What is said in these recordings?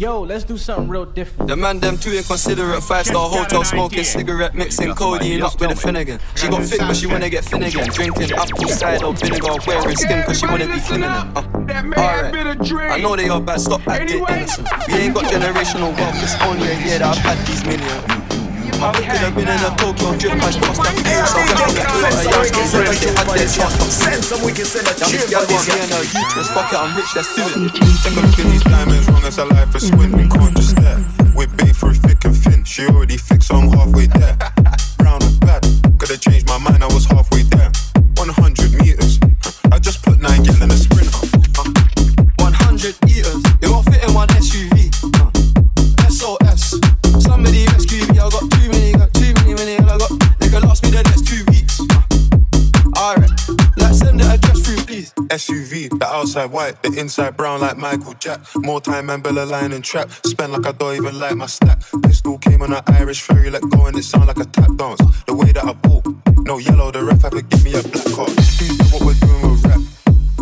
Yo, let's do something real different. The man them two inconsiderate. Five star hotel smoking cigarette, mixing codeine up with a Finnegan. She got thick, but she wanna get Finnegan. Drinking apple cider vinegar, wearing skin, cause she wanna be criminal. Uh, Alright, I know they are bad, stop acting innocent. We ain't got generational wealth, it's only a year that I've had these millions. I could have been in a Tokyo drift past past that fear So Send some wicked send a Y'all want me and a uterus, fuck it, I'm rich, let's do it I'm killing these diamonds wrong as a life is swindling, can't just stare? With bait through thick and thin, she already fixed so I'm halfway there. Brown and bad, could've changed my mind, I was halfway outside white, the inside brown like Michael Jack. More time and Bella line and trap. Spend like I don't even like my stack. Pistol came on an Irish ferry, let go and it sound like a tap dance. The way that I bought, no yellow, the ref had to give me a black card. Know what we're doing with rap.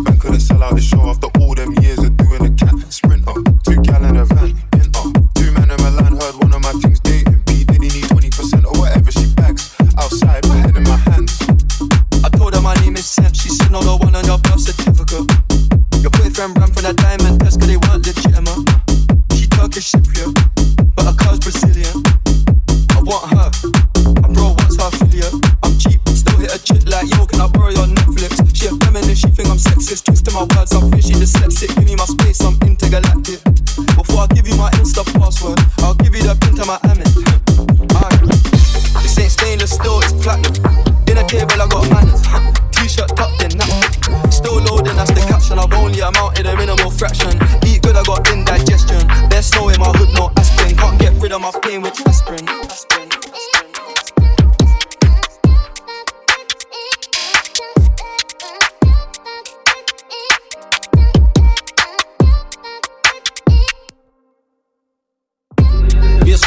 Man couldn't sell out the show after all them years of doing the cat. Sprinter, two gal in a van, enter. Two man in my Milan heard one of my things dating. P Diddy need 20% or whatever she bags. Outside, my head in my hands. I told her my name is Sam, she said no, the one on your certificate. Boyfriend ran from the diamond test cause they weren't legitimate. She Turkish Cypriot, but her car's Brazilian. I want her, I bro wants her affiliate. I'm cheap, still hit a chick like yo, can I borrow your Netflix? She a feminist, she think I'm sexist. Twist to my words, I'm fishy, dyslexic. Give me my space, I'm intergalactic. Before I give you my Insta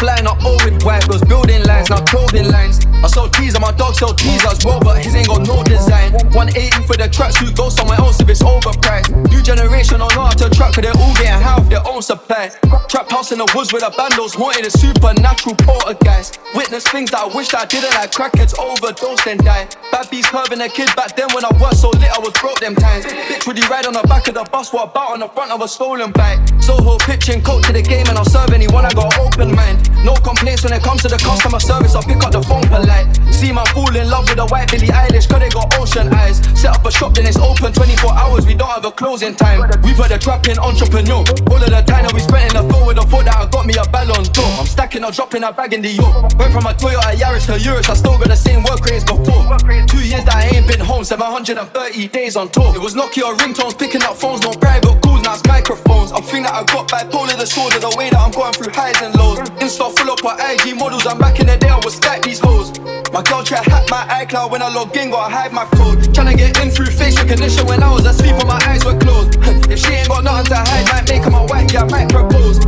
flying up all with white, was building lines, now clothing lines. I sell teas and my dog sell teas as well, but his ain't got no design. 180 for the tracksuit, go somewhere else if it's overpriced. New generation don't know how to track, cause they're all getting off their own supply. Trap house in the woods with the bandos, wanted a supernatural poltergeist. Witness things that I wish I didn't, like crackheads overdose and die. Bad bees curving a kid back then when I was so lit, I was broke them times. Bitch, would you ride on the back of the bus, what about on the front of a stolen bike? Soho pitching coke to the game, and I'll serve anyone, I got open mind. No complaints when it comes to the customer service, I'll pick up the phone polite. See man fall in love with a white Billie Eilish, cause they got ocean eyes. Set up a shop, then it's open 24 hours, we don't have a closing time. We've heard a trapping entrepreneur. All of the time that we spent in the field with a thought that I got me a ballon d'or. I'm stacking or dropping a bag in the York. Went from a Toyota Yaris to Urus, I still got the same work rates before. Two years that I ain't been home, 730 days on tour. It was Nokia ringtones, picking up phones, no private calls, now it's microphones. I think that I got bipolar disorder, the way that I'm going through highs and lows. Insta full up with IG models, and back in the day I was stack these hoes. My girl try hack my iCloud when I log in, gotta hide my code. Tryna get in through face recognition when I was asleep and my eyes were closed. if she ain't got nothing to hide, might make her my wife, yeah, I might propose.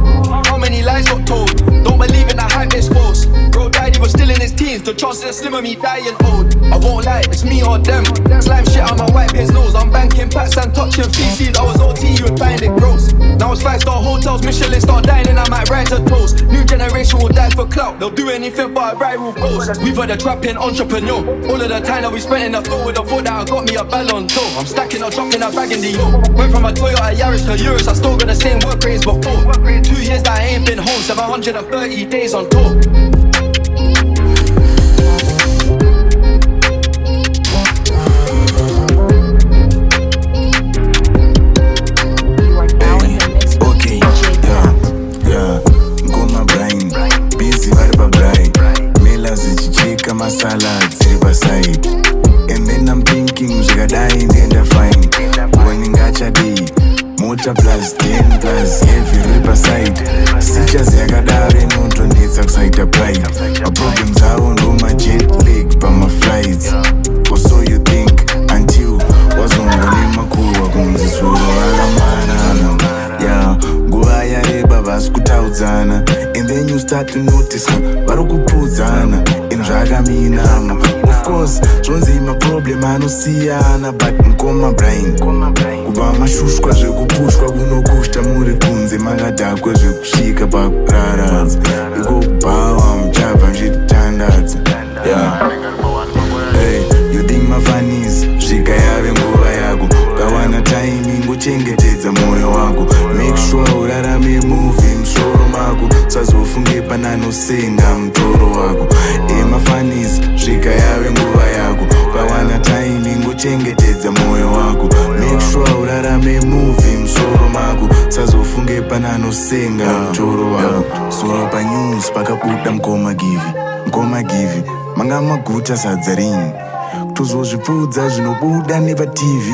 How many lies got told? Don't believe in the hype, it's false. Bro died, he was still in his teens. The chances are slim of me dying old. I won't lie, it's me or them. Slime shit on my wipe his nose. I'm banking packs and touching feces. I was OT, you would find it gross. Now it's five star hotels, Michelin star dining, I might rise a toast. New generation will die for clout. They'll do anything for a viral post. We've heard a trapping entrepreneur. All of the time that we spent in the field with the thought that I got me a ballon d'or. I'm stacking or dropping a bag in the York. Went from a Toyota Yaris to Urus, I still got the same work rates before. Two years that I ain't been home, 730 days on tour. zvichena zvichicheka masalads iri pasaidi and then am thinking zvikadai ndienda fine. Waningachadii mota plus 10 plus hevi riri pasaidi sichas yakadaro inotonetsa kusaita pride. Maproblems avo ndomajet lag pamaflights oso you think until wazongonemakuru wakunzi suro vakamana vasi kutaudzana. And then you start to notice vari kupfudzana and zvakaminama of course zvonzi maproblem anosiyana but mukoma brain. Kubva mashushwa zvekupushwa kunokushta muri kunze makadhakwe zvekusvika pakuraradza ikokubhawa muchabva muchitandadza yeah. hey, you think mafanisi svika yave nguva yako. Ukawana timing uchengetedza mwoyo wako. Make sure urarame mako usazofunge pananosenga mutoro wako. Emafanisi svika yave nguva yako. Ukawana timing uchengetedza mwoyo wako. Make sure urarame movie musoro mako. Usazofunge pananosenga mutoro wako. Soro panews pakabuda mukoma givi mukoma givi manga maguta sadza rinyi kutozozvipfudza zvinobuda nevatv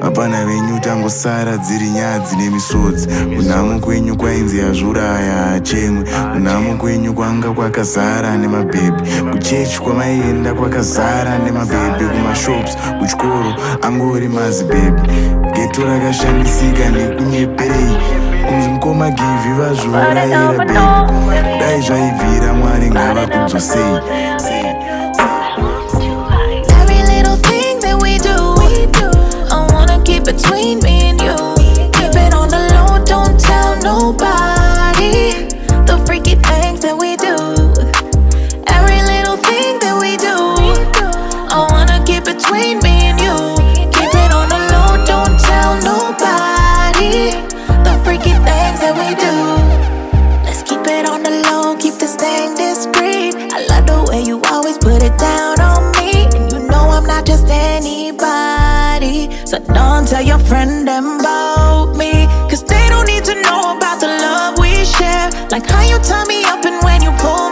vapana venyu tangosara dziri nyadzi nemisodzi. Kunhamo kwenyu kwainzi yazvuraya hachemwe kunhamo kwenyu kwanga kwakazara nemabhebhi kuchechi kwamaienda kwakazara nemabhebhi kumashops kuchikoro angori mazibhebhi geto rakashandisika nekunyeperei. Kunzi mukoma givhi vazviurayira bhebhi dai zvaibvira mwari ngavakudzosei Every between me and you. Keep it on the low, don't tell nobody. The freaky things that we do. Every little thing that we do, I wanna keep between me and you. Keep it on the low, don't tell nobody. The freaky things that we do. Let's keep it on the low, keep this thing discreet. I love the way you always put it down on me. And you know I'm not just anybody. Tell your friend about me. Cause they don't need to know about the love we share. Like how you turn me up and when you pull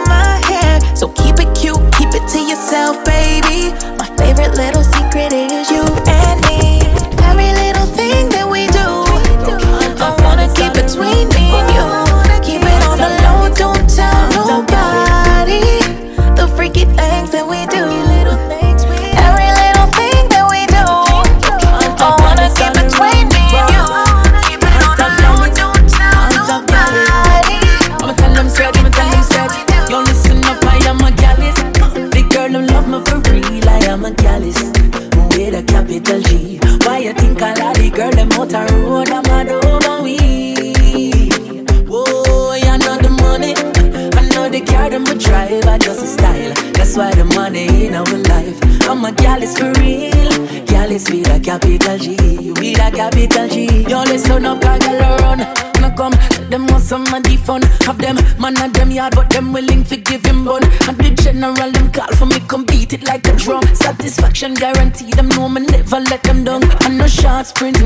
fun. Have them, man of them yard, but them willing to give him bun. And the general them call for me, come beat it like a drum. Satisfaction guaranteed, them know me never let them down. And no short sprint,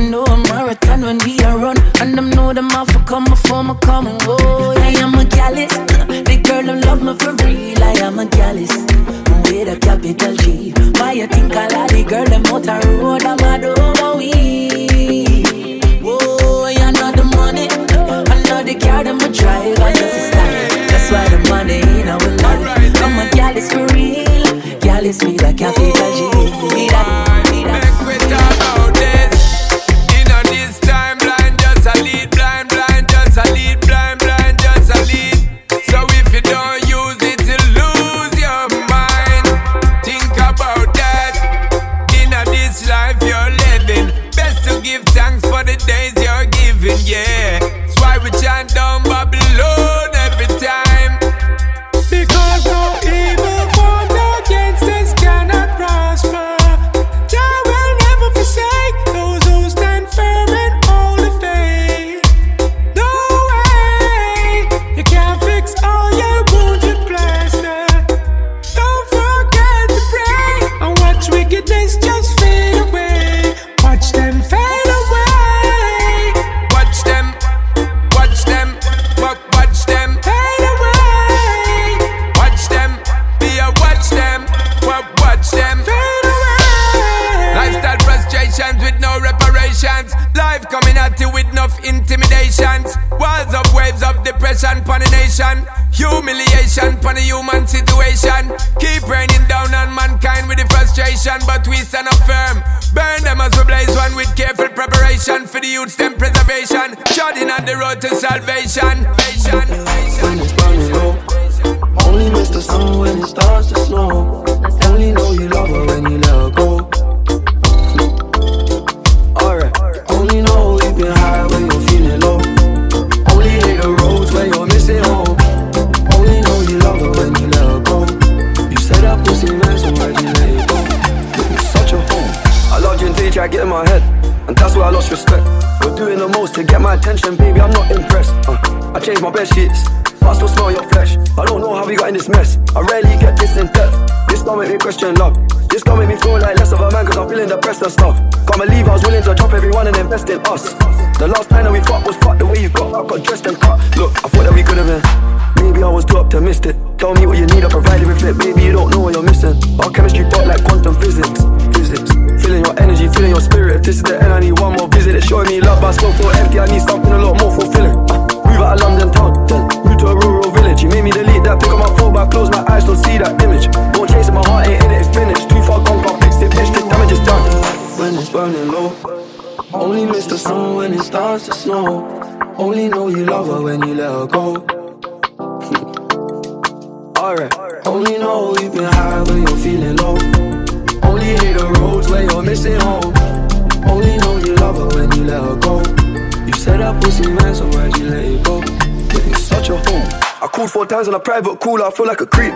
times on a private call, I feel like a creep.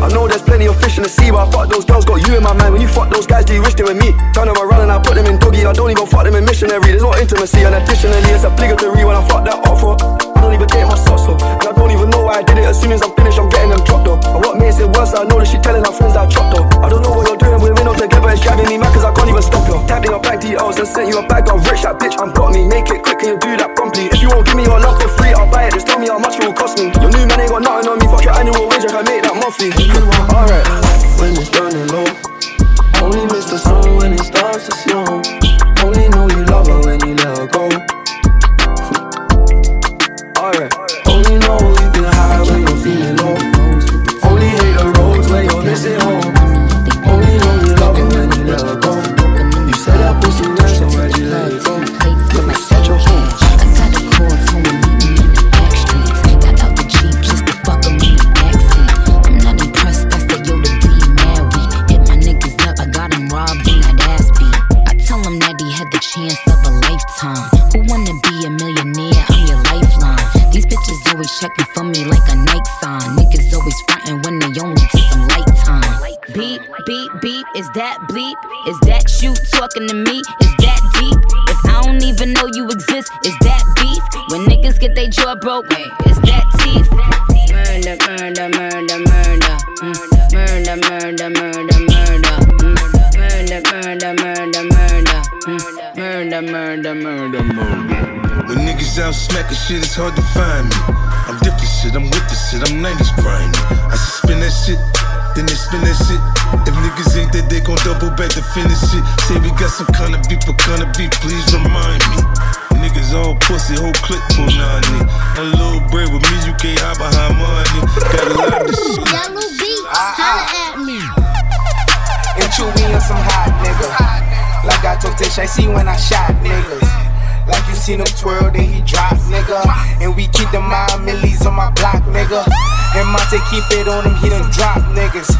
I know there's plenty of fish in the sea, but I fuck those girls, got you in my mind. When you fuck those guys, do you wish they were me? Turn them around and I put them in doggy. I don't even fuck them in missionary. There's no intimacy, and additionally, it's obligatory when I fuck that off for. I don't even take my socks off, and I don't even know why I did it. As soon as I'm finished, I'm getting them dropped off. And what makes it worse, I know that she telling her friends I chopped off. I don't know what you're doing, we're in together, it's driving me mad cause I can't even stop you. Tapped in your bank details and sent you a bag of rich, that bitch, I'm got me. Make monthly. Alright, when it's burning low, only miss the sun when it starts to snow. Shit, it's hard to find me. I'm different shit, I'm with the shit, I'm 90s grinding. I should spin that shit, then they spin that shit. If niggas ain't that, they gon' double back to finish it. Say we got some kind of beef, what kind of beef, please remind me. Niggas all pussy, whole clip pull nine A little bread with me, you can't hide behind money. Got a lot of shit. Yellow beats, ah, holla ah. at me. And chew me on some hot nigga. Like I told Tish, I see when I shot niggas. Like you seen him twirl, then he drop, nigga. And we keep the mind millies on my block, nigga. And Monte keep it on him, he done drop niggas.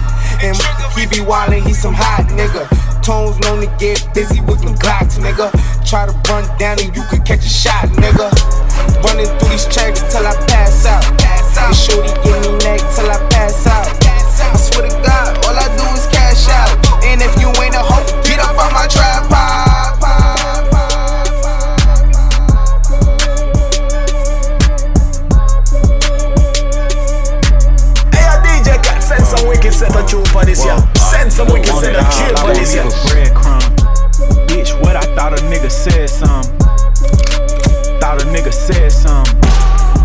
And he be wildin', he some hot nigga. Tones known to get busy with them Glocks, nigga. Try to run down and you could catch a shot, nigga. Running through these tracks till I pass out. And shorty give me neck till I pass out. I swear to God, all I do is cash out. And if you ain't a hoe, get up on my tripod. Set of tune for this year. Send some wicked set of chill for this year. breadcrumb. Bitch, what I thought a nigga said some. Thought a nigga said some.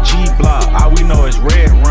G block, all we know is red rum,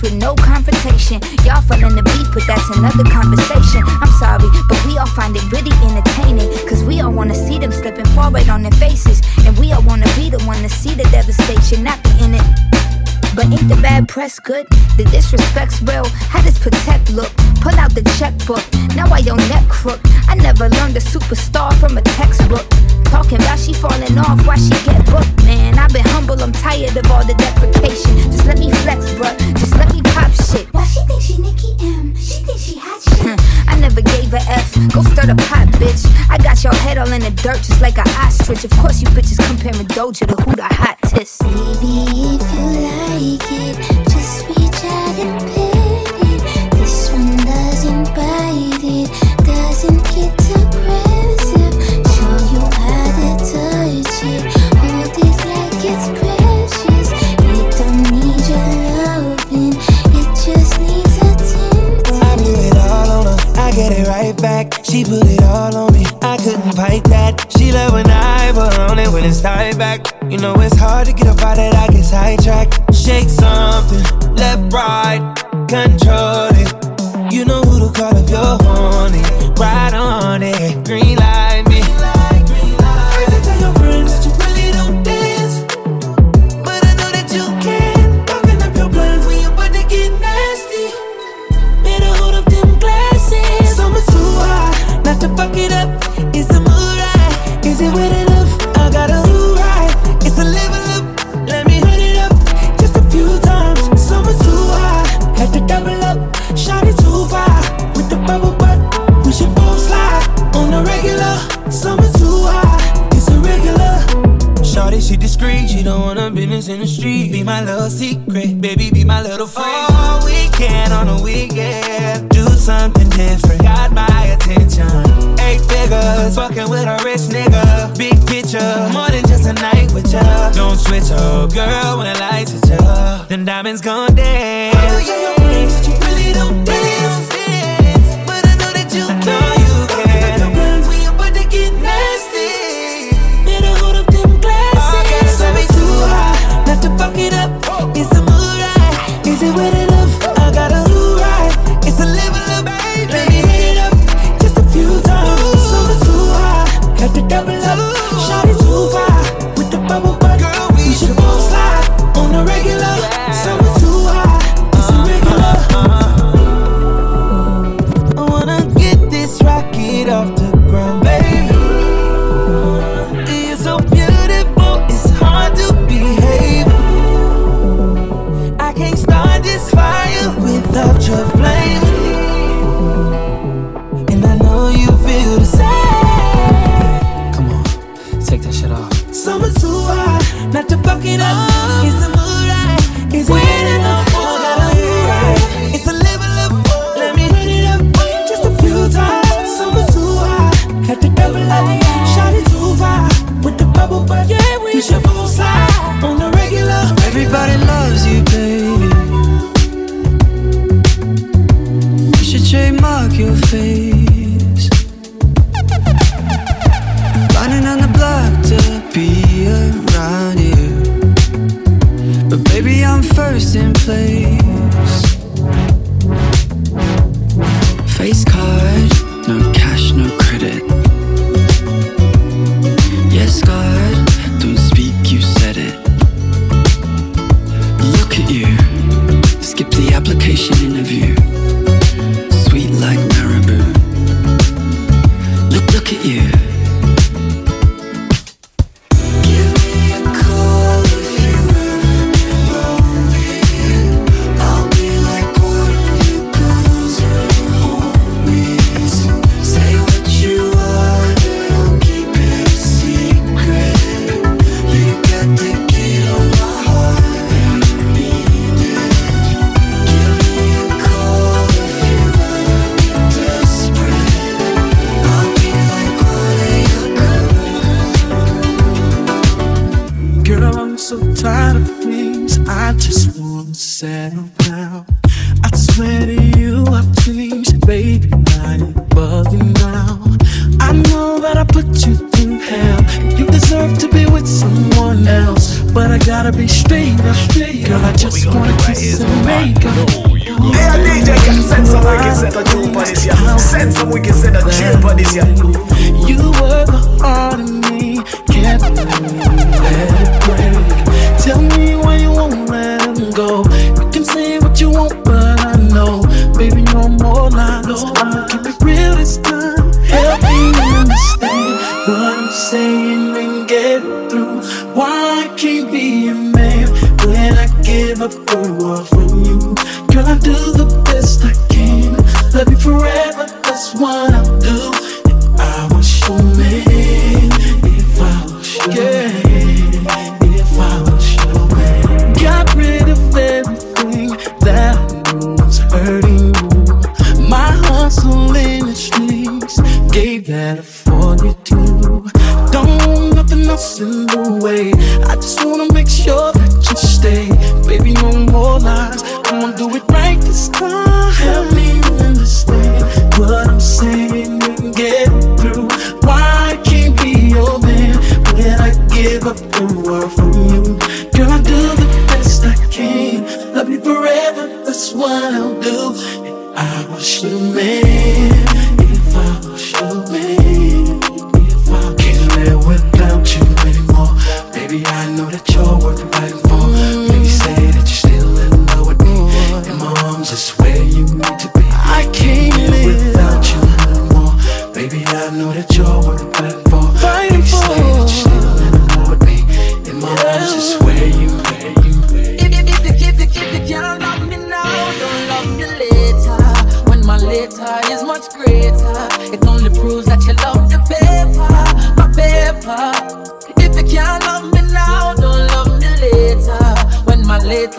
peace with no confrontation. Y'all feeling the beef, but that's another conversation. I'm sorry, but we all find it really entertaining. Cause we all wanna see them slipping forward on their faces. And we all wanna be the one to see the devastation, not be in it. But ain't the bad press good? The disrespect's real. How does protect look? Pull out the checkbook. Now I don't net crook. Of course, you bitches comparing Doja to who the hottest. Baby, if you like it, just reach out and pick it. This one doesn't bite it, doesn't get aggressive. Show you how to touch it, hold it like it's precious. It don't need your loving, it just needs attention. I it all on her, I get it right back. She put it all on me, I couldn't fight that and time back. You know it's hard to get up out of that, I get sidetracked. Shake something, left, right, control secret. Baby, be my little friend. All weekend on a weekend, do something different. Got my attention. Eight figures, fucking with a rich nigga. Big picture, more than just a night with ya. Don't switch up, girl, when the lights hit ya. Then diamonds gone dance. Oh yeah, your rings but you really don't dance.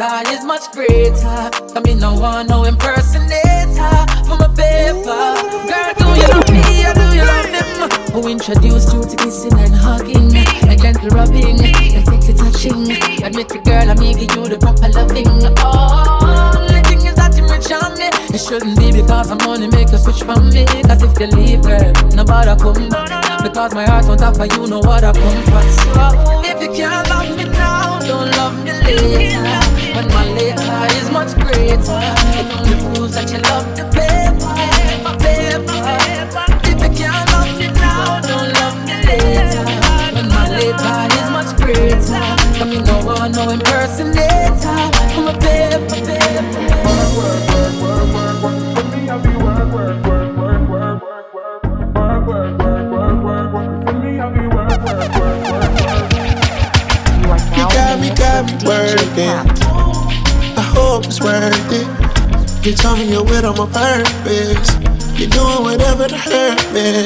Later is much greater, I mean no one, no impersonator for my paper. Girl, do you love me or do you love him? Who introduced you to kissing and hugging, a gentle rubbing, and sexy touching? Admit it, girl, I'm giving you the proper loving. Oh, the thing is that you rich me. It shouldn't be because I'm money make you switch from me. Cause if you leave, girl, nobody come back. Because my heart won't offer you no other comfort. So if you can't love me now, don't love me later. When my later is much greater, it only proves that you love the paper, my paper. If you can't love me now, don't love me later. When my later is much greater, no one, no impersonator. I'm a paper, You got me, got me working. I worth it. You told me you're with on my purpose. You're doing whatever to hurt me.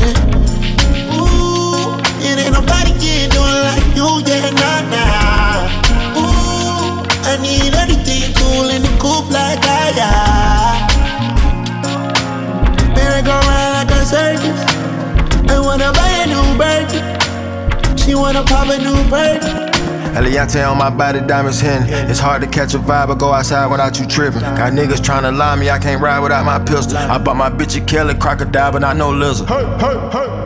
Ooh, it ain't nobody can do it like you, yeah, nah, nah. Ooh, I need everything cool in the coupe like I, yeah. Merry go round like a circus. I wanna buy a new bird. She wanna pop a new bird. Eliantte on my body, diamonds hitting. It's hard to catch a vibe or go outside without you tripping. Got niggas tryna lie me, I can't ride without my pistol. I bought my bitch a Kelly crocodile, but not no lizard.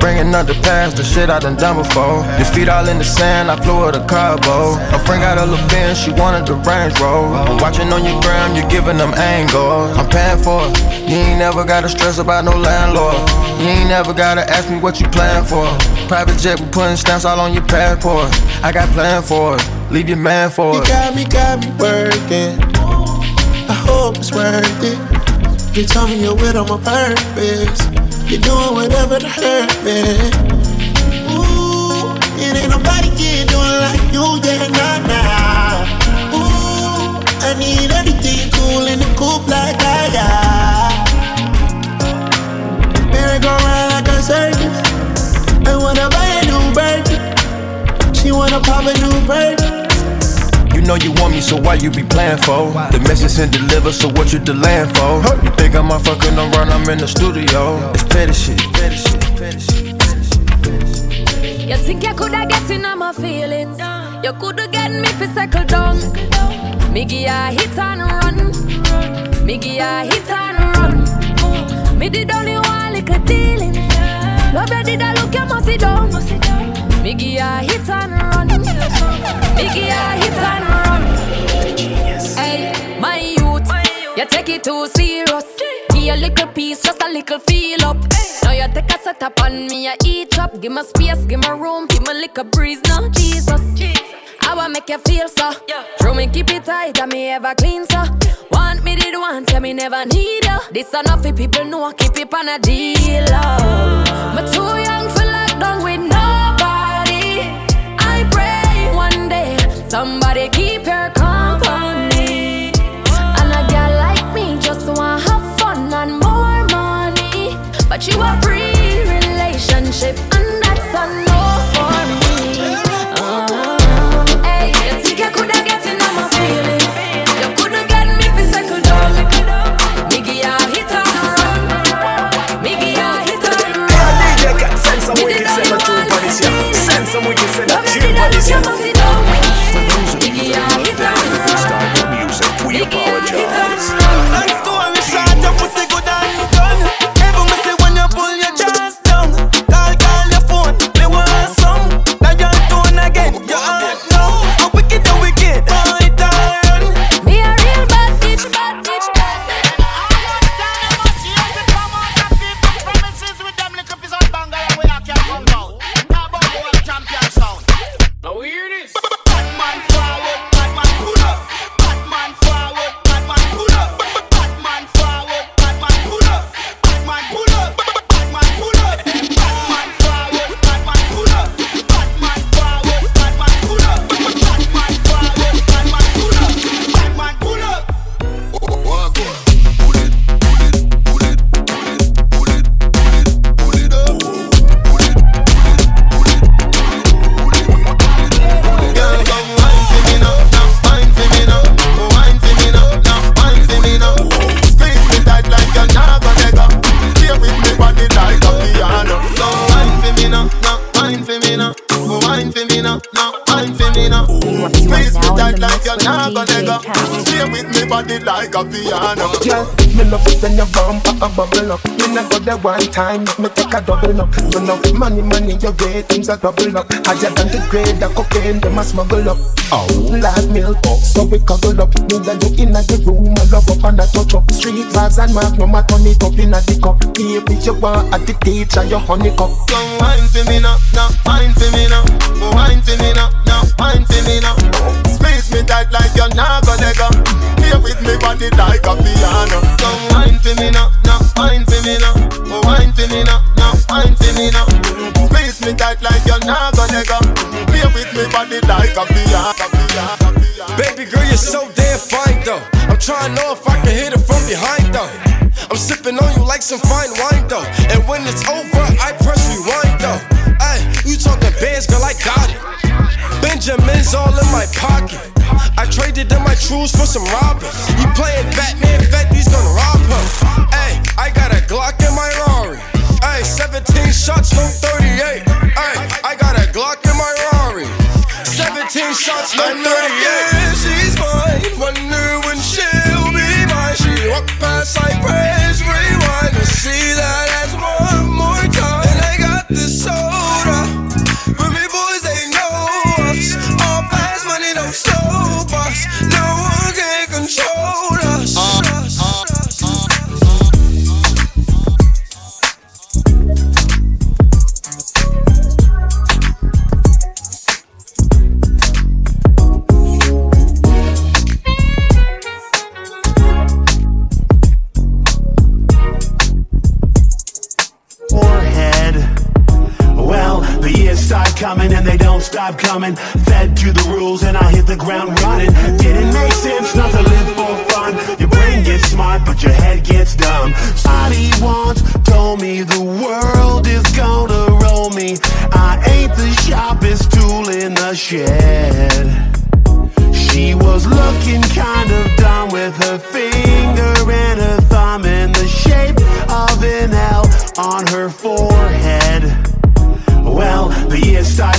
Bringing up the past, the shit I done done before. Your feet all in the sand, I flew with a carbo. A friend got a little bin, she wanted the Range Rover. I'm watching on your gram, you giving them angles. I'm paying for it. You ain't never gotta stress about no landlord. You ain't never gotta ask me what you plan for. Private jet, we putting stamps all on your passport. I got plan for it. Leave your man for You it. got me, got me working. I hope it's worth it. You told me you're with on my purpose. You're doing whatever to hurt me. Ooh, it ain't nobody can do it like you, yeah, nah, nah. Ooh, I need everything cool in the coupe like I got. Merry go round like a circus. I wanna buy a new bird. She wanna pop a new bird. You know you want me, so why you be playing for? The message and deliver, so what you delaying for? You think I'm a fucking around, I'm in the studio. It's petty shit, petty shit, petty shit. You think you coulda get in on my feelings? You coulda get me fi settle down. Me give ya hit and run. Me give ya hit and run. Me did only one little dealings. Love you did I look you must sit down. Me give ya hit and run. Me give ya take it too serious. Give a little piece, just a little feel up. Now you take a set up on me, I eat up. Give me space, give me room, give me a little breeze. Now Jesus, I wanna make you feel so. True me keep it tight, and me ever clean so. Want me did want, tell me never need you. This enough for people know, keep it on a deal. Oh. Me too young for lockdown with nobody. I pray one day somebody keep your But you a free relationship, and that's a no for me. Uh, hey, you think I coulda get in on my feelings? You coulda get me fi settle down. Me give ya hit and run. Me give ya hit and run. Yeah, DJ can send some wicked set the tune for this year. Send some wicked set the tune for this year. Not gonna go. Me body like a piano. Girl, me love it when you bump a bubble up. Me not go there one time, me take a double up. You know, money, money, your ratings are double up. Higher than the grade of cocaine, them a smuggle up. Oh, like milk, so we cuddle up. Me and you in the room, I love up and I touch up. Street vibes and magnum, I turn it up in the cup. Baby, you want at the teacher, your honey cup. Come wine for me now, now wine for me now, wine for me now, now wine for me now. Squeeze me tight like you're not gonna go. Play with me body like a piano. Come wine for me now, now wine for me now, Oh wine for me now, now wine for me now. Squeeze me tight like you're not gonna go. Play with me body like a piano. Baby girl, you're so damn fine though. I'm trying to know if I can hit it from behind though. I'm sipping on you like some fine wine though. And when it's over, I press rewind though. Ay, you talking bands, girl, I got it. Benjamin's all in my pocket. I traded in my trues for some robbers. You playing Batman, Fetty's gonna rob her. Hey, I got a Glock in my Rari. Ay, 17 shots, no 38. Ay, I got a Glock in my Rari. 17 shots, no 38. Yeah, she's mine. Wonder when she'll be mine. She walk past, I press coming. Fed to the rules and I hit the ground running. Didn't make sense not to live for fun. Your brain gets smart, but your head gets dumb. Somebody once told me the world is gonna roll me. I ain't the sharpest tool in the shed. She was looking kind of dumb with her finger and her thumb in the shape of an L on her forehead.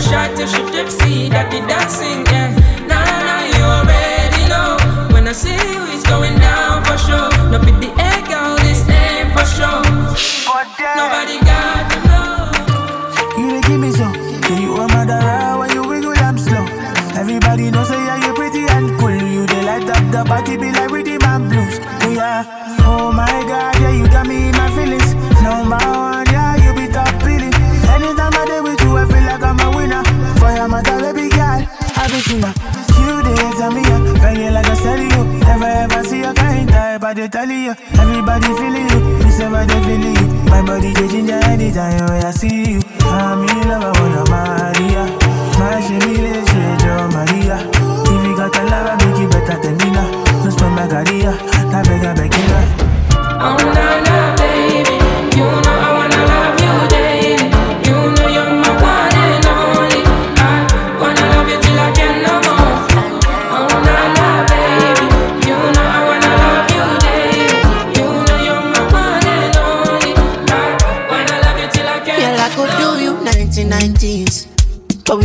shot till she tipsy, that the dancing, yeah. Nah, nah, you already know. When I see you, it's going down for sure. No be the egg, girl, this ain't for sure. Nobody got to know. You dey give me some. Everybody feeling you, me say I dey feeling you. My body dey ginger anytime when I see you. I'm in love, I wanna Maria. My shimmy, let's Maria. If you got a love, make it better than me now. No spend my career, now beg, I beg you now.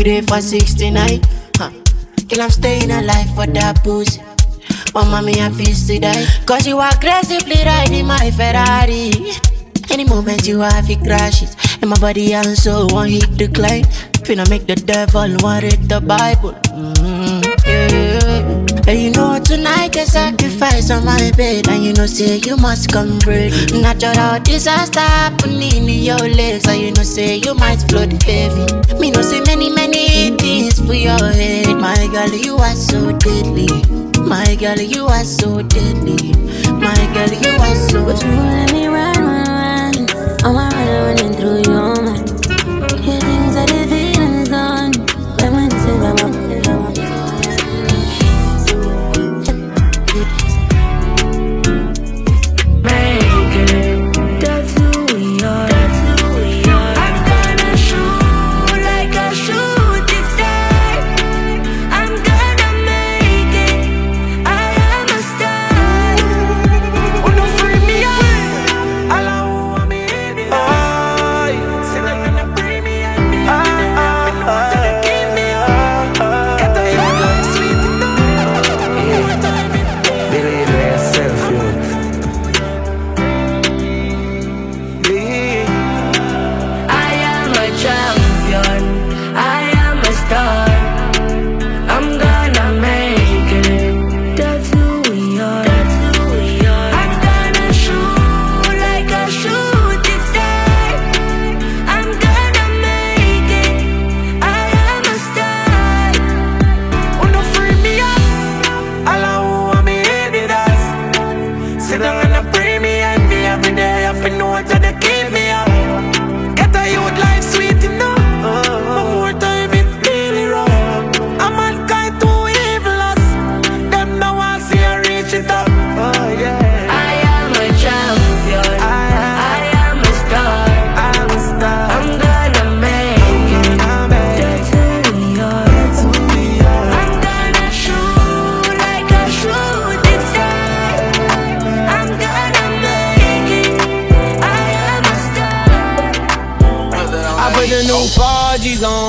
There for 69. Huh. Girl, I'm staying alive for that pussy. Oh, mommy, I feel to die. Cause you aggressively riding my Ferrari. Any moment you have it crashes. And my body and soul won't hit the climb. Finna make the devil want read the Bible. Mm, yeah. And you know tonight a sacrifice on my bed. And you know say you must come bread. Natural disaster happening in your legs. And you know say you might float heavy. Me know say many many things for your head. My girl, you are so deadly. My girl, you are so deadly. My girl, you are so But you let me run, run, run. I'm running through your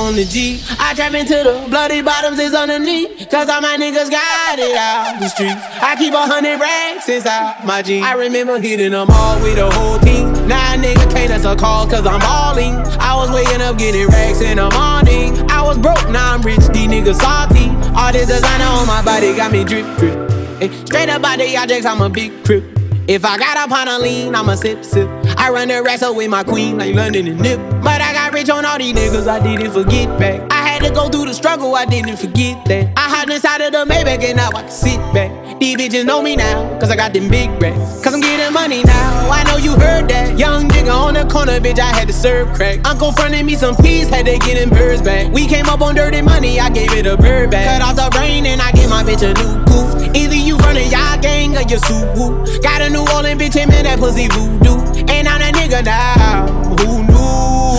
on the G. I trap into the bloody bottoms is underneath. Cause all my niggas got it out the streets. I keep a hundred racks inside my jeans. I remember hitting them all with the whole team. Now a nigga can't answer calls cause I'm balling. I was waking up getting racks in the morning. I was broke, now I'm rich, these niggas salty. All this designer on my body got me drip, drip. Straight up out the objects, I'm a big crip. If I got up on a lean, I'ma sip, sip. I run the racks up with my queen like London and Nip. But I rich on all these niggas, I didn't forget back. I had to go through the struggle, I didn't forget that. I hopped inside of the Maybach and now I can sit back. These bitches know me now, cause I got them big racks. Cause I'm getting money now, I know you heard that. Young nigga on the corner, bitch, I had to serve crack. Uncle fronted me some peas, had to get them birds back. We came up on dirty money, I gave it a bird back. Cut off the brain and I gave my bitch a new goof. Either you running y'all gang or you suit Got a New Orleans bitch, him in that pussy voodoo. And I'm that nigga now?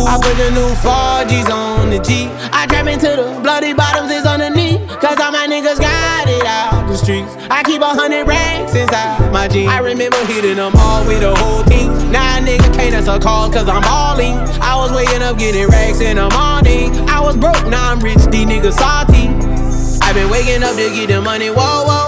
I put the new 4G's on the G. I trap into the bloody bottoms is underneath. Cause all my niggas got it out the streets. I keep a hundred racks inside my jeans. I remember hitting them all with the whole team. Now a nigga can't answer calls cause I'm balling. I was waking up getting racks in the morning. I was broke, now I'm rich, these niggas salty. i been waking up to get the money, whoa, whoa.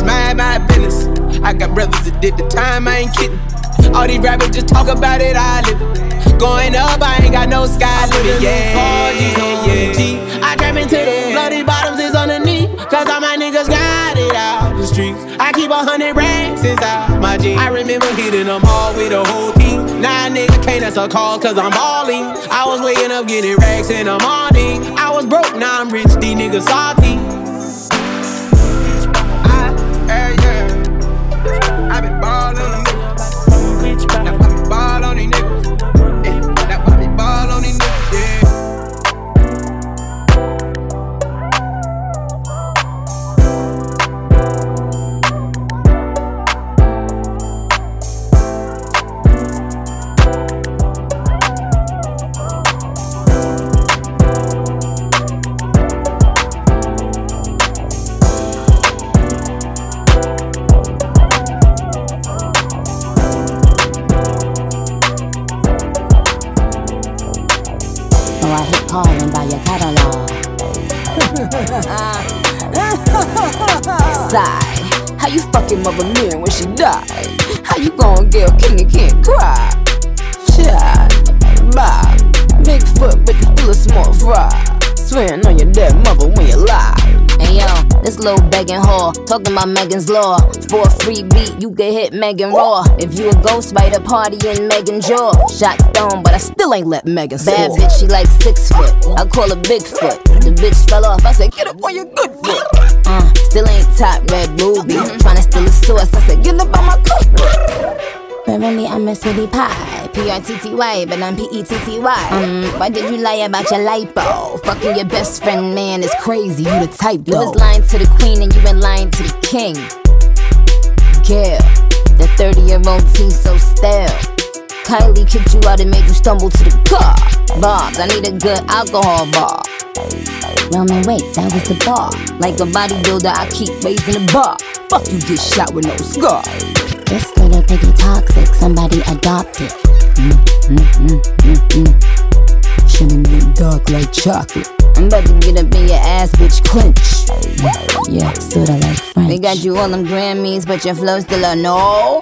I just mind my business. I got brothers that did the time, I ain't kidding. All these rappers just talk about it, I live it. Going up, I ain't got no sky limit, yeah. 4G's on yeah. G. I trap into the bloody bottoms is underneath. Cause all my niggas got it out the streets. I keep a hundred racks inside my jeans. I remember hitting them all with a whole team. A nigga can't answer call cause I'm balling. I was waking up getting racks in the morning. I was broke, now I'm rich, these niggas salty. About Megan's law. For a free beat, you can hit Megan raw. If you a ghost by the party in Megan jaw, shot stone, but I still ain't let Megan Bad bitch, she like six foot. I call her Bigfoot. The bitch fell off. I said, get up on your good foot. Uh, still ain't top red ruby. Tryna steal a source. I said, get up on my cookbook. Really, I'm a city pie. P-R-T-T-Y, but I'm P-E-T-T-Y. Um, why did you lie about your lipo? Fucking your best friend, man, is crazy. You the type, though. You was lying to the queen and you been lying to the king. Girl, the 30-year-old teen so stale. Kylie kicked you out and made you stumble to the car. Bobs, I need a good alcohol bar. Roman, wait, that was the bar. Like a bodybuilder, I keep raising the bar. Fuck you, get shot with no scar. Little piggy toxic, somebody adopt it. Mm, mm, mm, mm, mm. Shouldn't dark like chocolate. I'm about to get up in your ass, bitch, clench. Yeah, sorta like French. They got you all them Grammys, but your flow still a no.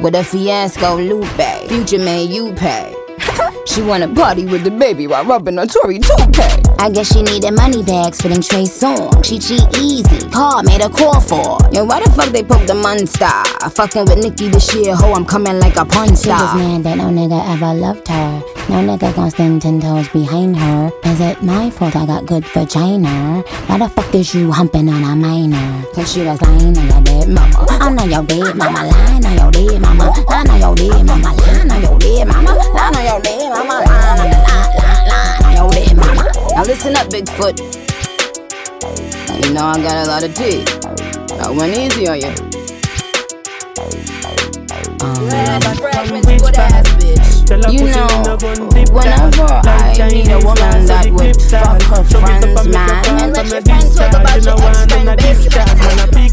With a fiasco, Lupe. Future man, you pay. She wanna party with the baby while rubbing on Tory 2K. I guess she needed money bags for them Trey Songz. She cheat easy. Car made a call for. Yo, why the fuck they poke the monster? Fucking with Nicki this year, ho, I'm coming like a punch She was mad that no nigga ever loved her. No nigga gon' stand ten toes behind her. Is it my fault I got good vagina? Why the fuck is you humping on a minor? Cause she was lying on your dead mama. I know your dead mama, lying on your dead mama. Lying on your dead mama, lying on your dead mama. Lying on your dead mama, lying on lying, lying, lying on your dead mama. foot. And you know I got a lot of teeth. I went easy on you. You know, whenever I meet a woman that would fuck her friend's man and let your friends talk about your ex-friend, baby,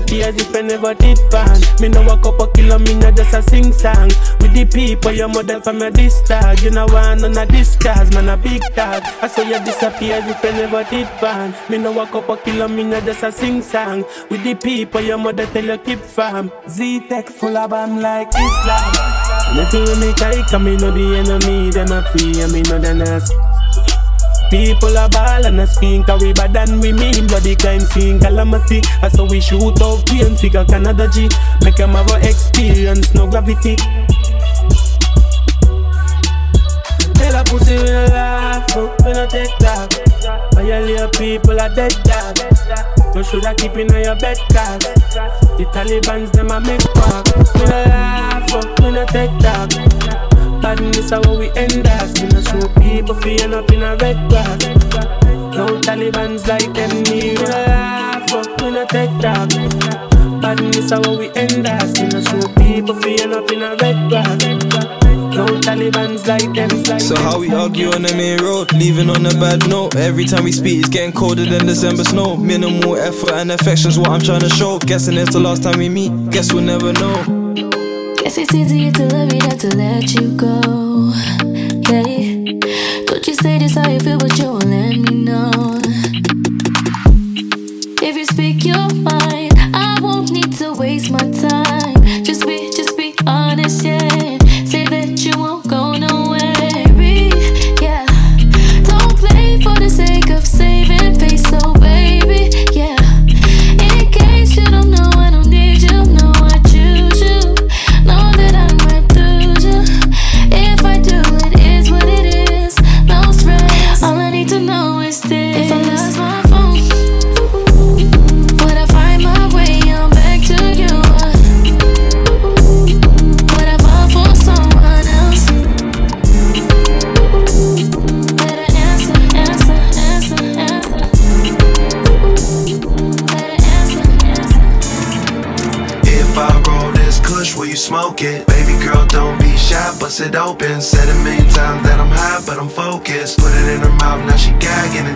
I disappear as if I never did ban. Me know a couple kilo, me not just a sing song. With the people, your model from your this tag. You know one on a disguise, man a big tag. I saw you disappear as if I never did ban. Me know a couple kilo, me not just a sing song. With the people, your mother tell you keep farm. Z-Tech full of bam like Islam. Nothing with me kike, me know the enemy, them a and me know the nasty. People are ball and a scream Cause we bad and we mean? Bloody crime scene calamity. Ah, That's how we shoot out pain Figure Canada G. Make them have a experience No gravity. Tell a pussy we no laugh We no take that. Violate people are dead dog You shoulda keep in your bed cause The Taliban's them a make talk We no laugh We no take that Badness how we end us. We no show people feeling up in a red grass. No Taliban's like them, me no laugh, up, we no take talk. Badness how we end us. We no show people feeling up in a red grass. No Taliban's like them, So how we argue on the main road, leaving on a bad note. Every time we speak, it's getting colder than December snow. Minimal effort and affection's what I'm trying to show. Guessing it's the last time we meet. Guess we'll never know. Guess it's easier to love you than to let you go. Yeah. Don't you say this how you feel, but you won't let me know. If you speak your mind, I won't need to waste my time.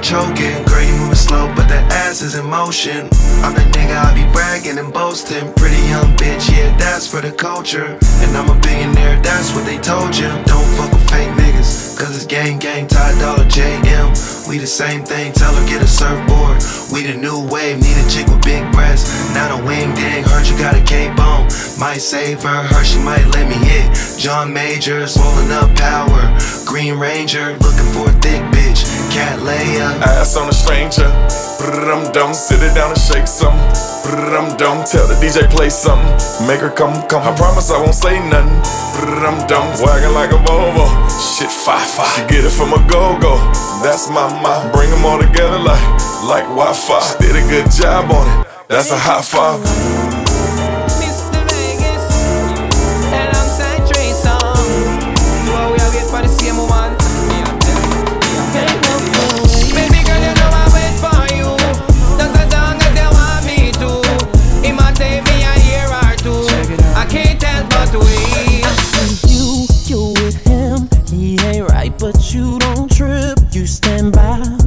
Choking. Girl, you moving slow, but that ass is in motion. I'm the nigga I be bragging and boasting. Pretty young bitch, yeah, that's for the culture. And I'm a billionaire, that's what they told you. Don't fuck with fake niggas, cause it's gang gang, Ty Dollar JM. We the same thing, tell her get a surfboard. We the new wave, need a chick with big breasts. Not a wing ding, heard you got a cape on. Might save her, her she might let me hit. John Major, swollen up power. Green Ranger, looking for a thick bitch. Cat Leia. Ass on a stranger. Brrrum dum, sit it down and shake some. Brrrum dum, tell the DJ play something. Make her come, come. I promise I won't say nothing. Brrrum dum, wagging like a Volvo. Shit, fi fi. She get it from a go go. That's my ma. Bring them all together like like Wi-Fi. Did a good job on it. That's a high five.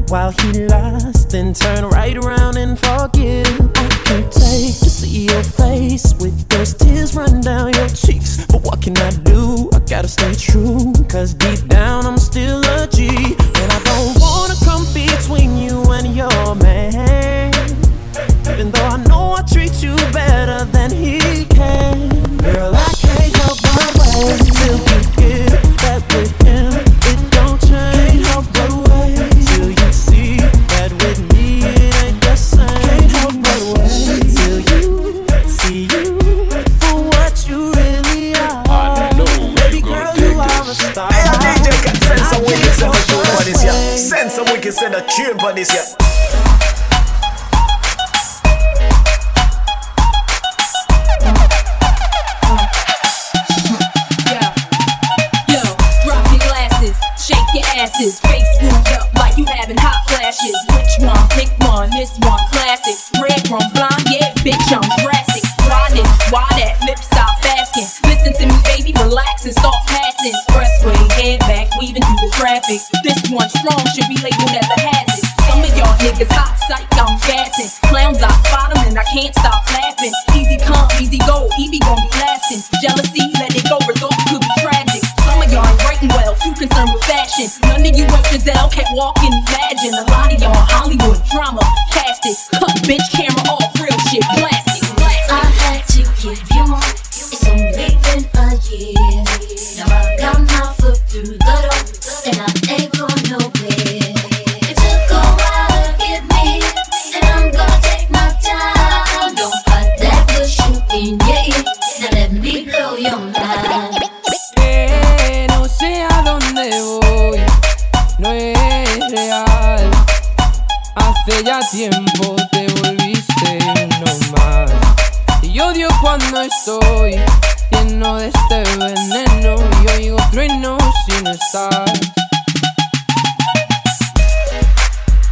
While he lies, then turn right around and forgive. I can't take to see your face with those tears run down your cheeks. But what can I do? I gotta stay true, cause deep down tune for this, yeah.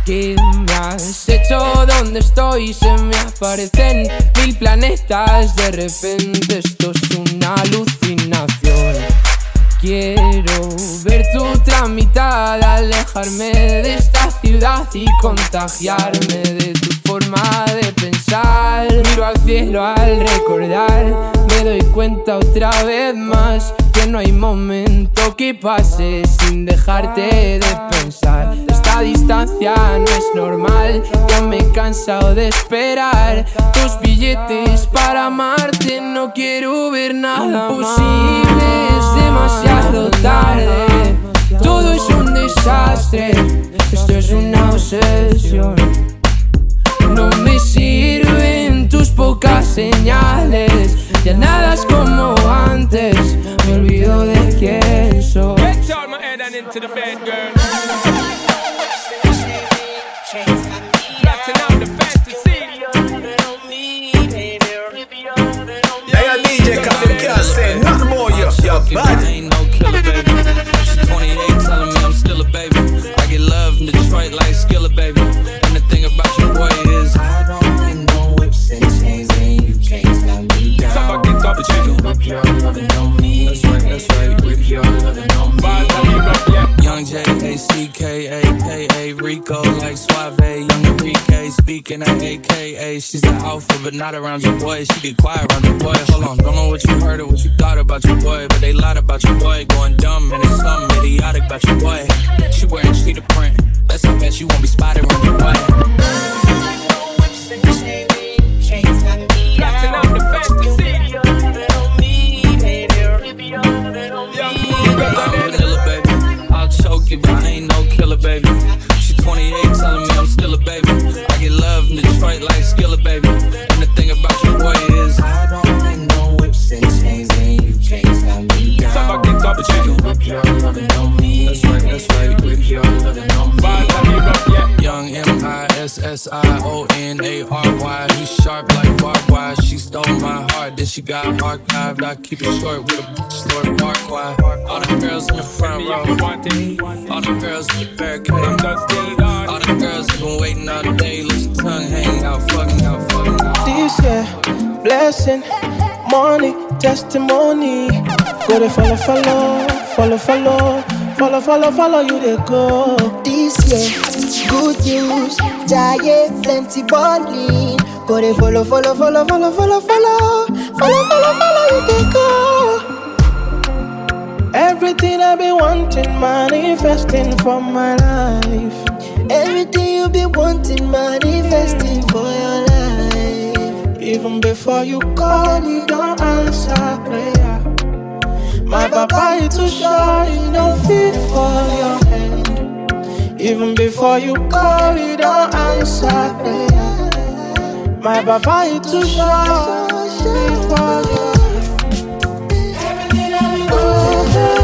¿Qué me has hecho? ¿Dónde estoy? Se me aparecen mil planetas. De repente esto es una alucinación. Quiero ver tu otra mitad, alejarme de esta ciudad y contagiarme de tu forma de pensar. Miro al cielo al recordar, me doy cuenta otra vez más no hay momento que pase sin dejarte de pensar. Esta distancia no es normal, ya me he cansado de esperar tus billetes para amarte. No quiero ver nada Imposible, es demasiado tarde. Todo es un desastre, esto es una obsesión. No me sirven tus pocas señales, Ya nada es como antes, me olvido de quién soy. Ain't no killer, baby. She's 28, telling me I'm still a baby. I get love in Detroit like Skilla, baby. Whip your lovin' on me. That's right, that's right. Whip your lovin' on me. Young J A C K A K A Rico like Suave, young Enrique speaking at AKA. She's an alpha, but not around your boy. She get quiet around your boy. Hold on, don't know what you heard or what you thought about your boy, but they lied about your boy. Going dumb and it's something idiotic about your boy. She wearing cheetah print. Let's not bet you won't be spotted around your boy. Flattening out the fantasy. I'm vanilla, baby. I'll choke you, but I ain't no killer, baby. She 28, telling me I'm still a baby. I get love in Detroit like Skilla, baby. And the thing about your boy is I don't no whips and chains, and you can't tell me down. Stop, get up, But you can whip your lovin' on me. That's right, that's right. Whip your lovin' on me. Young I S S I O N A R Y. He sharp like barbed wire. She stole my heart, then she got archived. I keep it short with a bitch, Lord Farquaad. All the girls in the front row. All the girls in the barricade. All the girls have been waiting all day. Let your tongue hang out, fucking out, fucking out. This year, blessing, money, testimony. Go to follow, follow, follow, follow, follow, follow, follow you they go. This year, good news, giant plenty balling. Go they follow, follow, follow, follow, follow, follow, follow, follow, follow you they go. Everything I've been wanting, manifesting for my life. Everything you've been wanting, manifesting for your life. Even before you call, you don't answer prayer. My papa is too shy, you don't fit for your hand. Even before you call, you don't answer. My papa is too shy, fit for your I oh,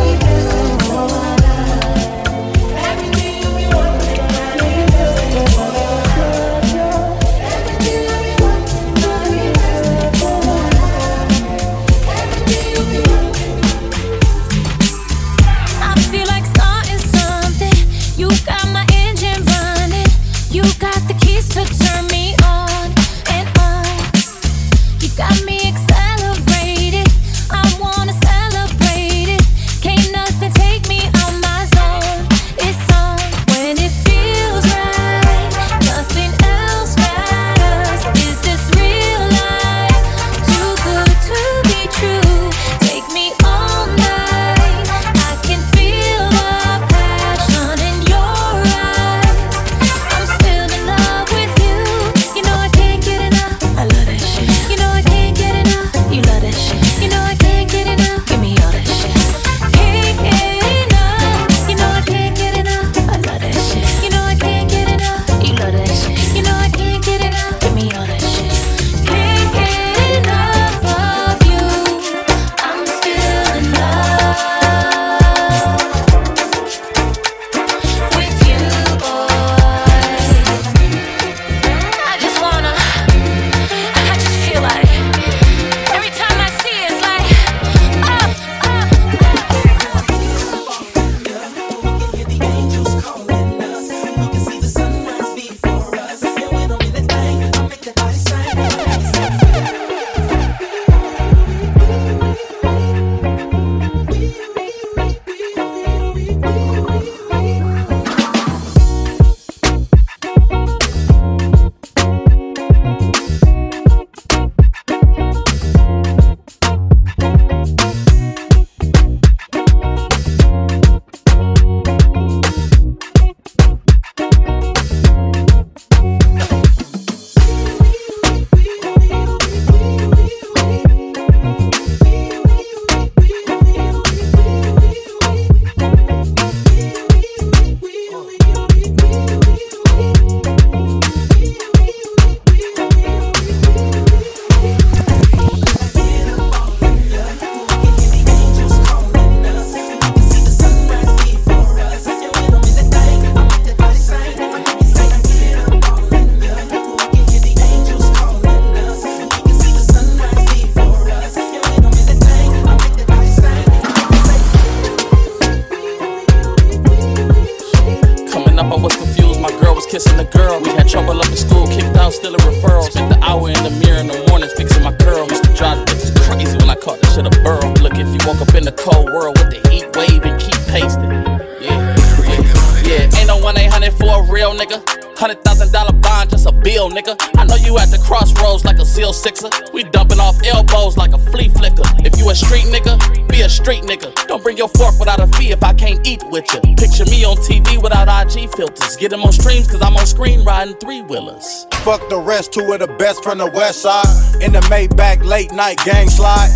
Fuck the rest, two of the best from the west side. In the Maybach late night gang slide.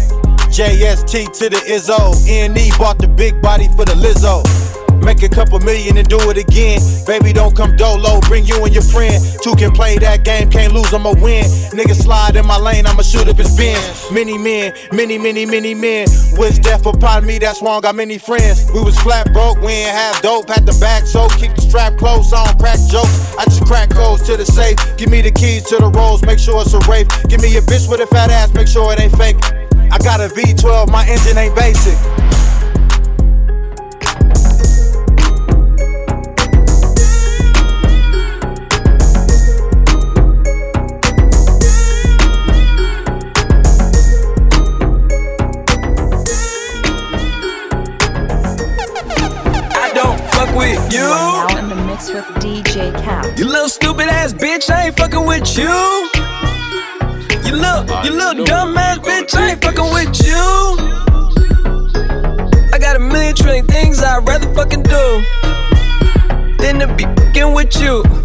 JST to the Izzo. N.E. bought the big body for the Lizzo. Make a couple million and do it again. Baby, don't come dolo, bring you and your friend. Two can play that game, can't lose, I'ma win. Nigga slide in my lane, I'ma shoot up his bin. Many men, many, many, many men. Wish death upon me, that's why I got many friends. We was flat broke, we ain't have dope, had the back so keep the strap close, I don't crack jokes. I just crack codes to the safe. Give me the keys to the rolls, make sure it's a Wraith. Give me a bitch with a fat ass, make sure it ain't fake. I got a V12, my engine ain't basic. With DJ Cal. You little stupid ass bitch, I ain't fucking with you. You little, you little dumb ass bitch, I ain't fucking with you. I got a million trillion things I'd rather fucking do than to be fucking with you.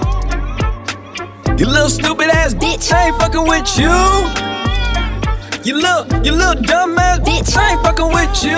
You little stupid ass bitch, I ain't fucking with you. You little, you little dumb ass bitch, I ain't fucking with you.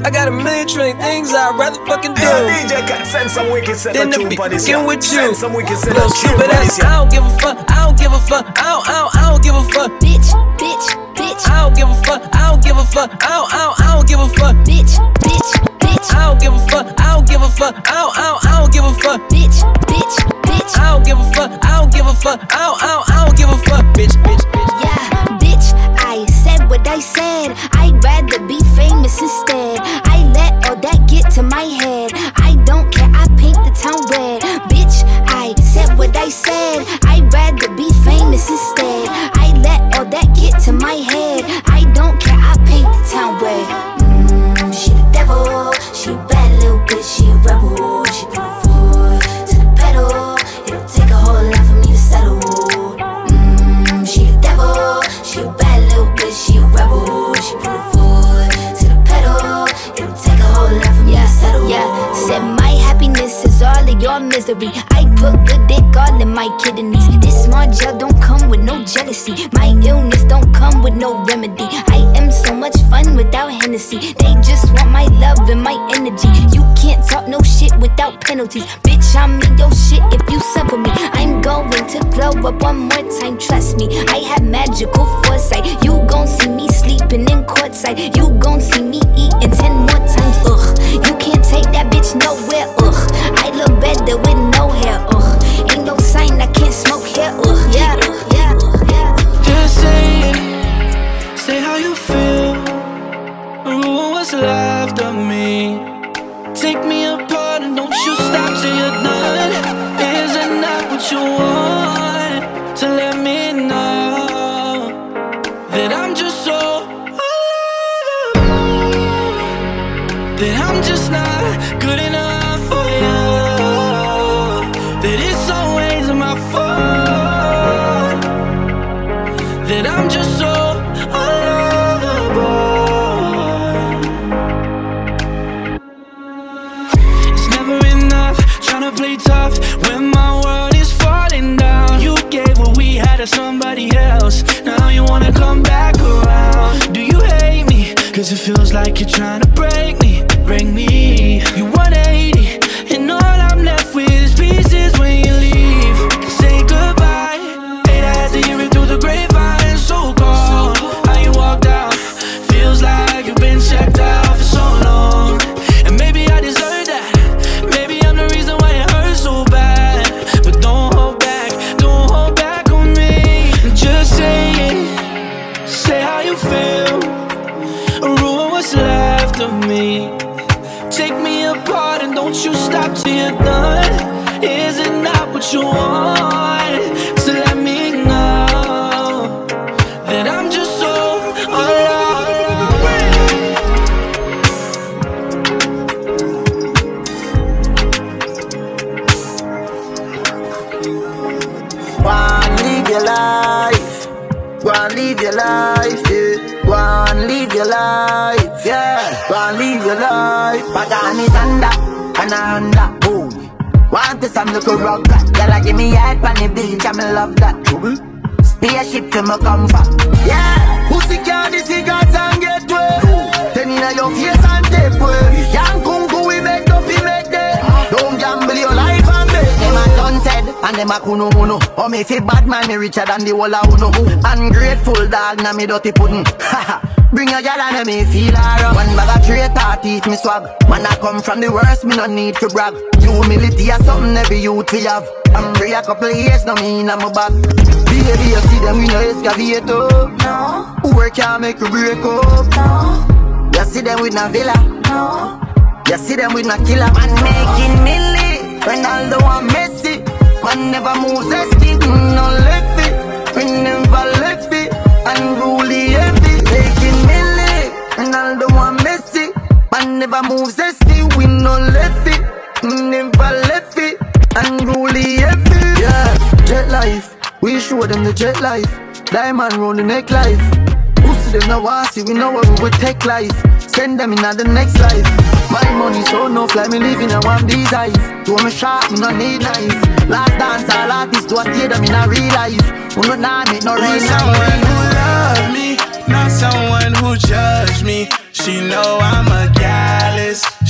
I got a million trillion things I'd rather fucking do. Hey, DJ, can send some wicked set Than to tune be for this fucking year. with you. Send some wicked set Little stupid ass, this. I don't give a fuck, I don't give a fuck, I don't, I don't, I don't give a fuck. Bitch, bitch, bitch. I don't give a fuck, I don't give a fuck, I don't, I don't, I don't give a fuck. Bitch, bitch, bitch. I don't give a fuck, I don't give a fuck, I don't, I don't, I don't give a fuck. Bitch, bitch, bitch. I don't give a fuck, I don't give a fuck, I don't, I don't, I don't give a fuck. Bitch, bitch, bitch. Yeah, bitch, I said what I said. I'd rather be famous instead. I let all that get to my head. I don't care, I paint the town red. To the pedal. It'll take a whole lot to settle. Yeah, said my happiness is all of your misery. I put good dick all in my kidneys. This small gel don't come with no jealousy. My illness don't come with no remedy. I am so much fun without Hennessy. They just want my love and my energy. You can't talk no shit without penalties. Bitch, I'm in your shit if you suffer me. I'm going to glow up one more time, trust me. I have magical foresight. You gon' see me sleeping in courtside. You gon' see me eating ten more times. Ugh, you can't take that bitch nowhere. Ugh, I look better with no hair. Ugh, ain't no sign I can't smoke hair. Ugh, yeah, yeah, yeah. Just say it, say how you feel. Ruin what's left of me. Take me apart and don't you stop till you're done. Is it not what you want to let somebody else. Now you wanna come back around. Do you hate me? Cause it feels like you're trying to break me, break me. You 180, richer than the whole a uno Ungrateful dog na me dirty pudding. Bring a gal and me feel alright One bag of traitor teeth me swag. Man I come from the worst me no need to brag. Humility is something every youth we have. I'm free a couple years no mean I'm a back Baby you see them we no excavate up. No. Work can't make you break up? No. You see them with no villa. No. You see them with no killer. Man making milli Ronaldo and Messi Man never moves a mm, no moves a stick, we no left it. Never left it. Unruly heavy. Yeah, jet life. We show them the jet life. Diamond round the neck life. Pussy them no want see, we know what we would take life. Send them in the next life. My money so no fly, me living in one these eyes. Do me sharp, me no need knife. Last dance, all artists do a stay them in a real life. Who no nah make no real someone who love me, not someone who judge me. She know I'm a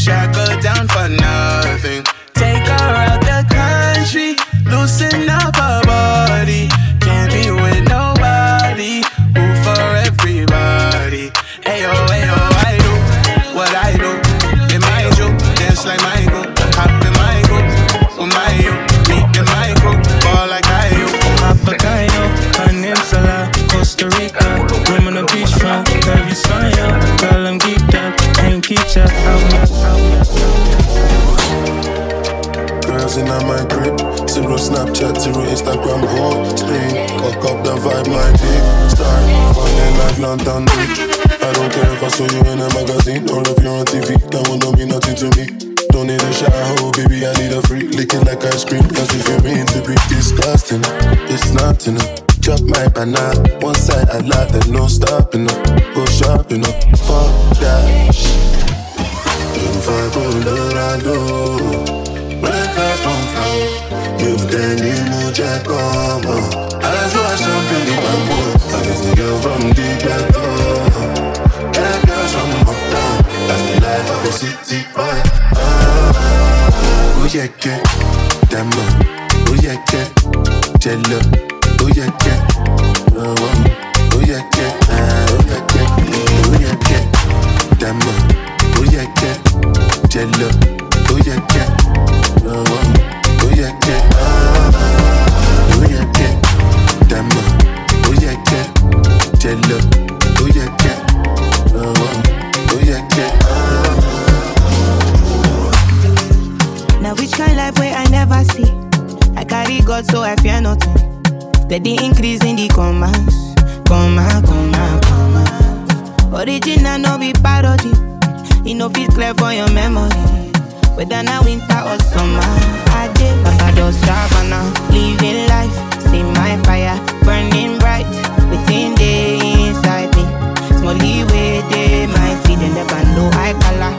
shackle down for nothing. In my grip, zero Snapchat, zero Instagram, whole screen. Cock up the vibe, my big star. Falling like London Bridge. I don't care if I saw you in a magazine or if you're on TV. That will not mean nothing to me. Don't need a shower, oh, baby, I need a freak. Licking like ice cream, cause if you mean to be disgusting, it's not enough. Chop my banana, one side I like, there's no stopping up. Go shopping up, fuck that. If I go on you know check on As I champagne in my book, I guess girl from the ghetto. Get girls from uptown, that's the life of a city boy. Ah, oh yeah, yeah, damn oh yeah, yeah, jello, oh yeah, yeah, oh oh yeah, yeah, ah, oh yeah, yeah, oh yeah, yeah, damn oh yeah, yeah, jello, oh yeah, yeah, oh oh jello, oh yeah, yeah, oh oh yeah, yeah, Now which kind life where I never see? I carry God so I fear nothing. Steady increase in the commas, comma, comma, comma. Original no be parody. It no fit clear for your memory. Whether na winter or summer, I did Papa just Savannah, living life. See my them never know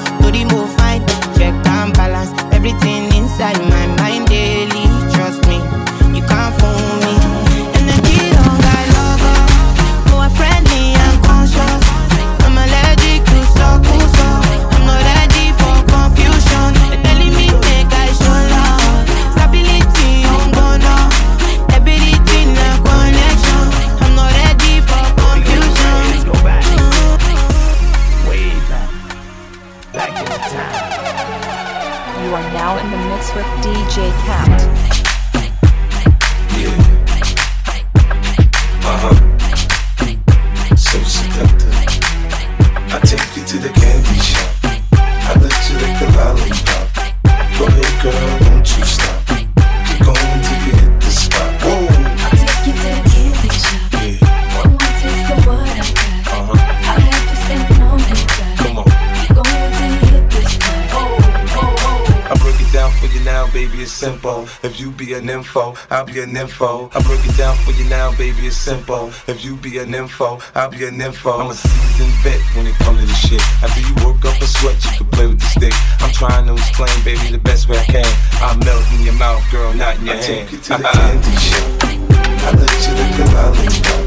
be an info, I'll be an info. I break it down for you now, baby, it's simple. If you be an info, I'll be an info. I'm a seasoned vet when it comes to this shit. After you work up a sweat, you can play with the stick. I'm trying to explain, baby, the best way I can. I melt in your mouth, girl, not in your I hand. take you to the candy shop. I let you lick the lollipop.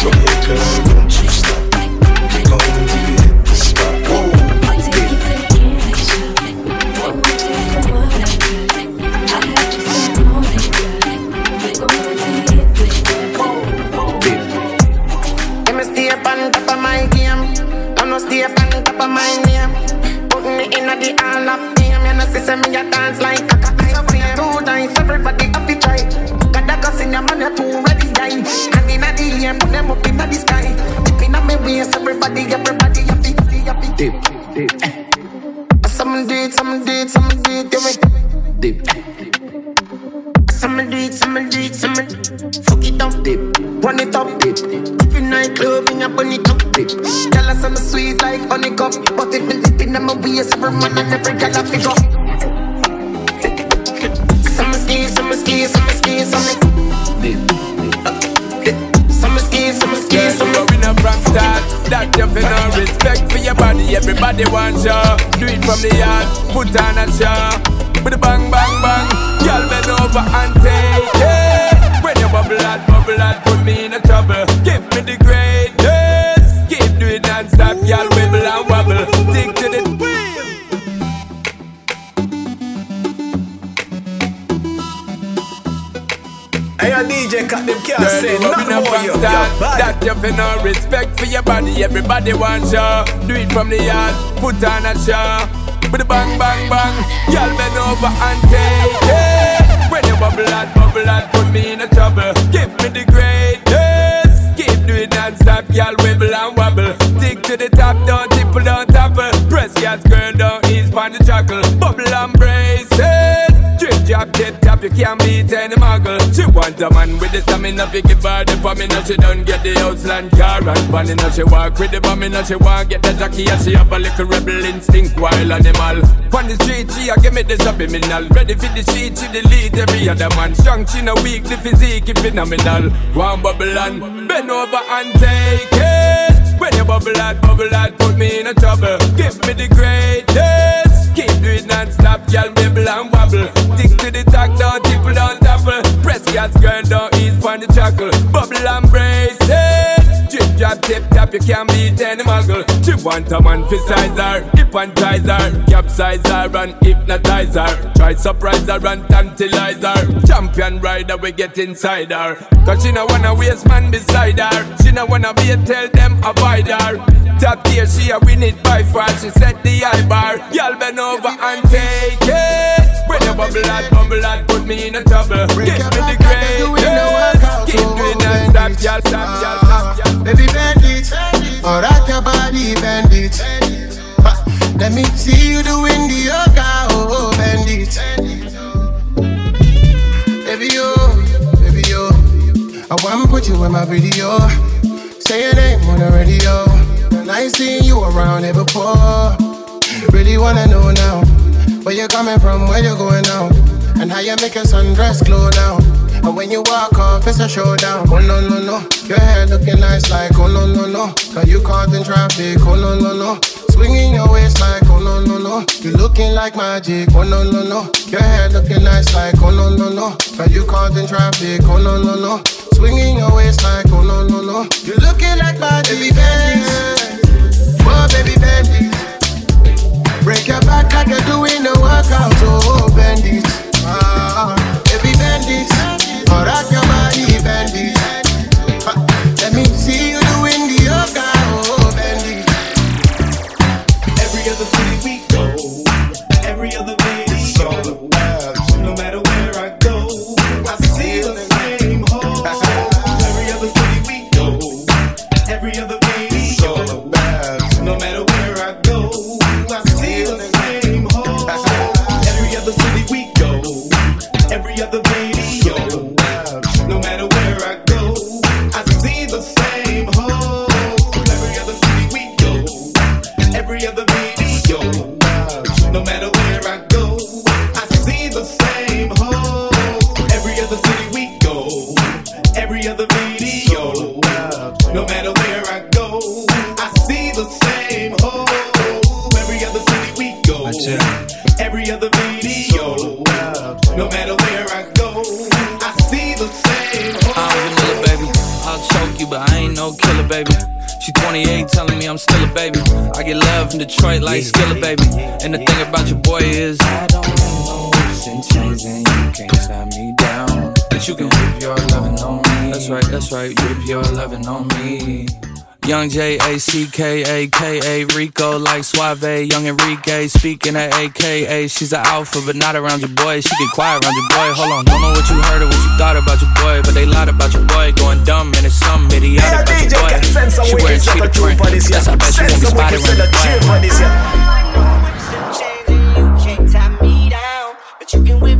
Go ahead, girl, don't you stop. Keep going Put on a show. With a bang, bang, bang. Girl, bend over and take it. When you bubble out, bubble out, put me in a trouble. Give me the greatest. Keep doing non-stop, girl, wibble and wobble. Stick to the wheel. Hey, yo, DJ, cut them can't Girl, say you nothing up more, from yo. Yo, That you feel no respect for your body. Everybody wants you. Do it from the yard. Put on a show. With a bang, bang, bang. Girl, bend over and take it. When you bubble out, bubble out, put me in a trouble. Give me the greatest. Keep doing non-stop, girl, wibble and wobble. Stick to the top, don't tap, you can't beat any muggle. She want a man with the stamina, fi give her the pamina. She don't get the Outland car and panina. She walk with the bamina, she want get the jockey and she have a little rebel instinct, wild animal. On the street, she a give me the subliminal. Ready for the sheet, she delete every other man. Strong, she no weak, the physique phenomenal. One bubble and bend over and take it. When you bubble out, bubble out, put me in a trouble. Give me the greatest. Keep doing non-stop, girl, wibble and wobble. Stick to the talk, don't tipple, don't topple. Press gas, girl, don't ease on the chuckle. Bubble and brace it. Drop, tip, tap, you can't beat any muggle. She want a man for size her, hypnotize her, capsize her and hypnotize her. Try surprise her and tantalize her. Champion rider, we get inside her. Cause she no wanna waste man beside her. She no wanna be a tell them avoid her. Top tier, she a win it by far. She set the high bar. Y'all bend over and take it. When you bubble out, bubble out, put me in a trouble. Give me the greatest. Keep doing that, stop, y'all, stop, y'all, stop, y'all. Baby bend it, or rock your body bend it. Let me see you doing the yoga, oh, oh bend it. Baby yo, baby yo, I wanna put you in my video. Say your name on the radio. And I ain't seen you around here before. Really wanna know now where you coming from, where you going now, and how you make your sundress glow now. And when you walk off, it's a showdown. Oh no no no, your hair looking nice like oh no no no. Cause you caught in traffic, oh no no no. Swinging your waist like oh no no no. You looking like magic, oh no no no. Your hair looking nice like oh no no no. Cause you caught in traffic, oh no no no. Swinging your waist like oh no no no. You looking like magic, baby bend. Oh baby bend. Break your back like you're doing the workout, oh bend it. Ah, from Detroit like Skilla, baby. And the thing about your boy is, I don't need no chains and you can't tie me down. But you can whip your lovin' on me. That's right, that's right, whip your lovin' on me. Young J A C K A K A Rico like Suave. Young Enrique speaking at AKA. She's an alpha, but not around your boy. She get quiet around your boy. Hold on, don't know what you heard or what you thought about your boy, but they lied about your boy. Going dumb and it's some idiotic yeah, about your boy. She wearing cheetah print. That's how I bet you won't be spotted around your boy. You can't tie me down, but you can whip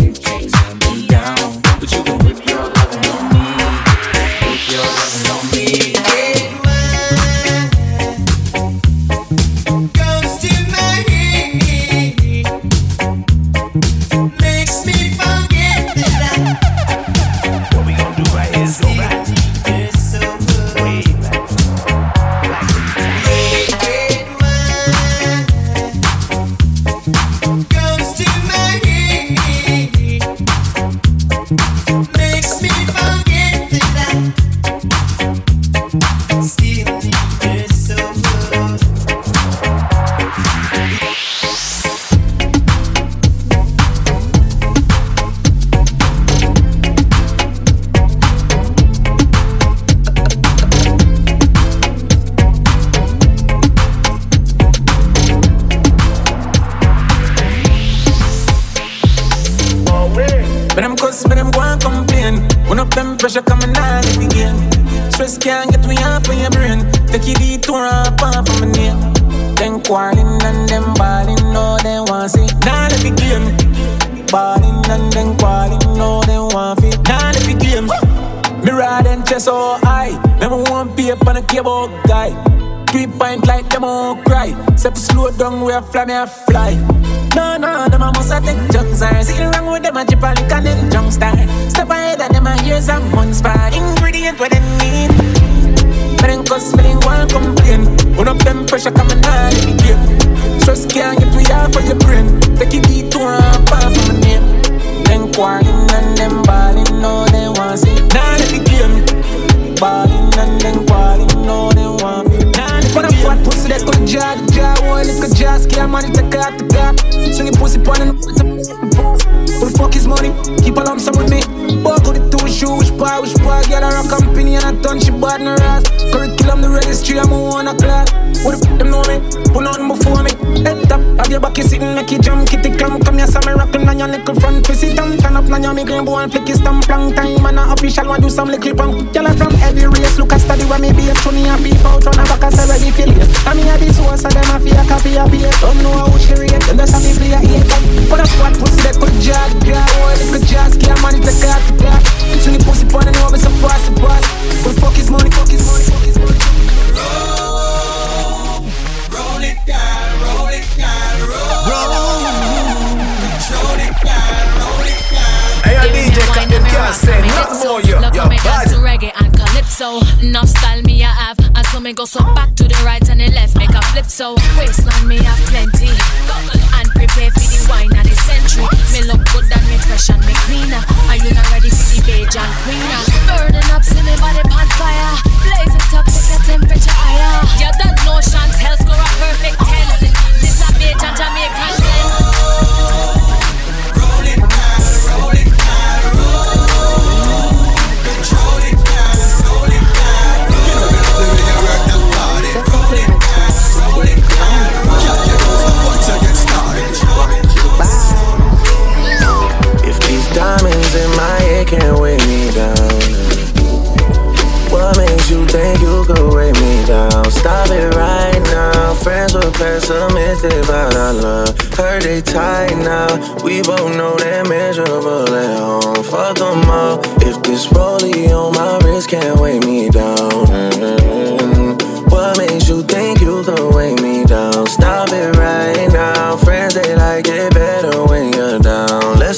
California. Look how me dance to reggae and calypso. Enough style me I have, and so me go so back to the right and the left, make a flip so. Waistline me have plenty, and prepare for the wine and the century. Me look good and me fresh and me cleaner. Are you not ready for the beige and greener? Burning up, see me body on fire. Blaze it up, take the temperature higher. Yeah, that notion, Chantel score a perfect ten. This a Bajan and Jamaican blend. can't weigh me down. What makes you think you could weigh me down? Stop it right now. Friends were pessimistic about our love. Heard they tight now. We both know they're miserable at home. Fuck them all. If this rollie on my wrist can't weigh me down. Mm-hmm. What makes you think you could weigh me down? Stop it right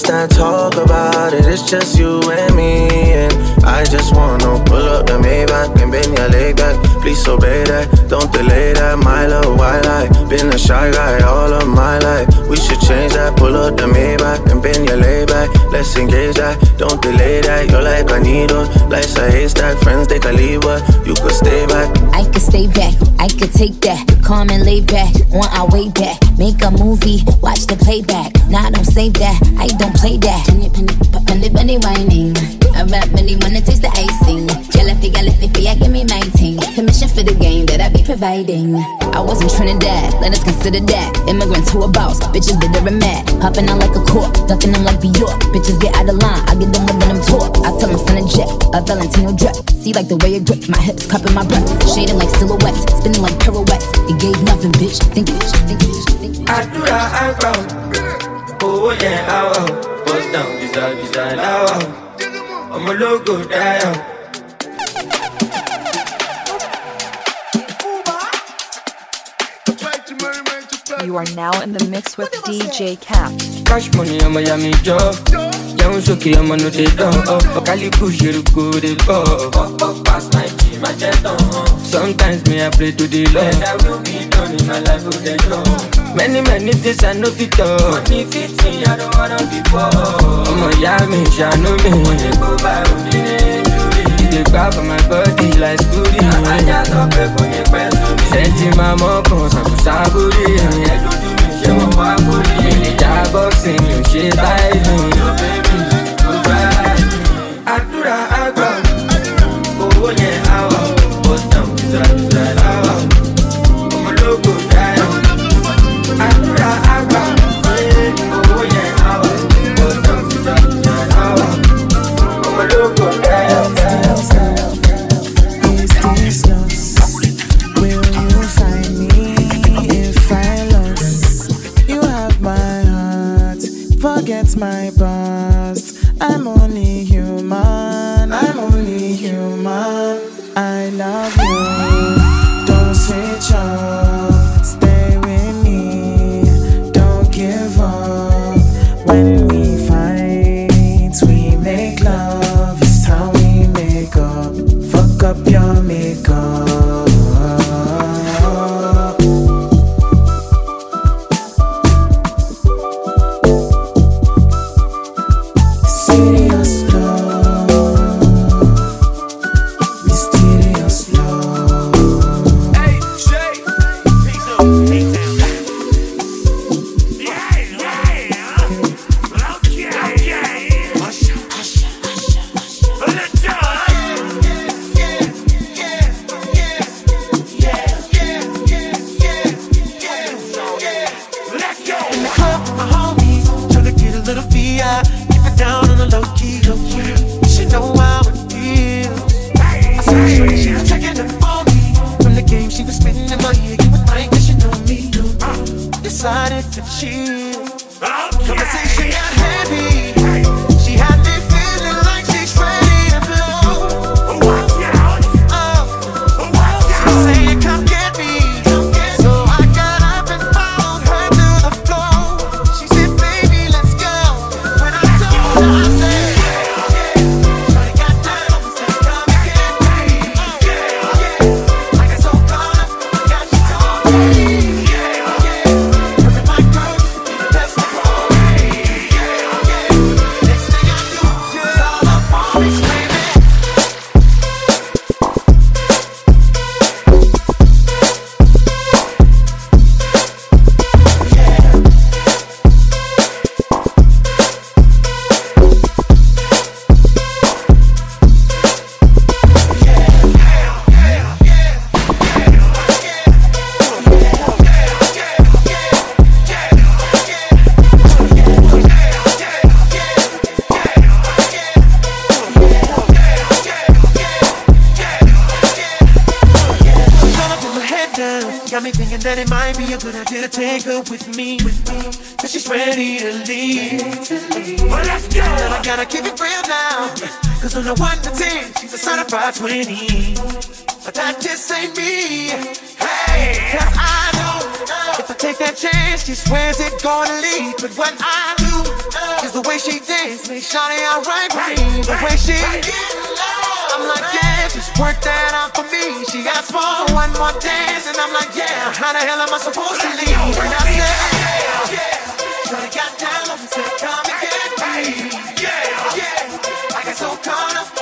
not talk about it. It's just you and me. And I just wanna pull up the Maybach and bend your leg back. Please obey that. Don't delay that. My love, why lie? Been a shy guy all of my life. We should change that. Pull up the Maybach and bend your leg back. Let's engage that. Don't delay that. You're like a needle. Life's a haystack. Friends, they can leave, but you could stay back. I could stay back, I could take that. Calm and lay back, on our way back. Make a movie, watch the playback. Nah, don't save that, I don't play that. Penny, penny, penny, penny whining. I rap many wanna taste the icing. Jelly, gallify, yeah, give me my ting. Permission for the game that I be providing. I was in Trinidad, let us consider that. Immigrant to a boss, bitches bitter and mad. Hopping out like a cork, ducking them like Bjork. Bitches get out of line, I get them within them talk. I tell them send a jet, a Valentino drip. See like the way it grip, my hips cupping my breath. Shading like silhouettes, spinning like pirouettes. It gave nothing, bitch. Think it, think it, think it. àdúrà àgbà ò owó yẹn àwọ̀ ò bust down visa visa láwọ̀ ò ọmọ ológo dáyọ̀. You are now in the mix with DJ Katt. cash money ọmọ ya mi jẹun sókè ọmọ no dey dán ọkàlíkù ṣerúkú dey bọ ọ pass my g má jẹ tán. sometimes me i pray to the lord. i will be done in my life with the lord. many many things i no fit talk. money fit me i don't wanna be poor. ọmọ ìyá mi ṣàánú mi. mo ní kó bá òní ní ìjúwe. e dey gbá for my body like scooty. ajá sọ pé kò ní pẹ́ sómi. sẹ́ńtì máa mọ́ kan ṣàkóṣàbórí. ẹ̀ lójú mi ṣé mo wá kórìí. ìjà boxing mi ò ṣe báyìí. thinking that it might be a good idea to take her with me. Cause she's ready to leave. Well, let's go. But I gotta keep it real now. Cause on a 1 to 10, she's a certified 20. But that just ain't me. Hey, cause I know if I take that chance, she swears it gonna lead. But what I do is the way she dance makes Shawty alright with me. The way she, I'm like, yeah just work that out for me. She asked for one more dance, and I'm like, yeah, how the hell am I supposed to leave? And I said, yeah, yeah. Should've got down and said, come and get me. Yeah, yeah. I got so caught up.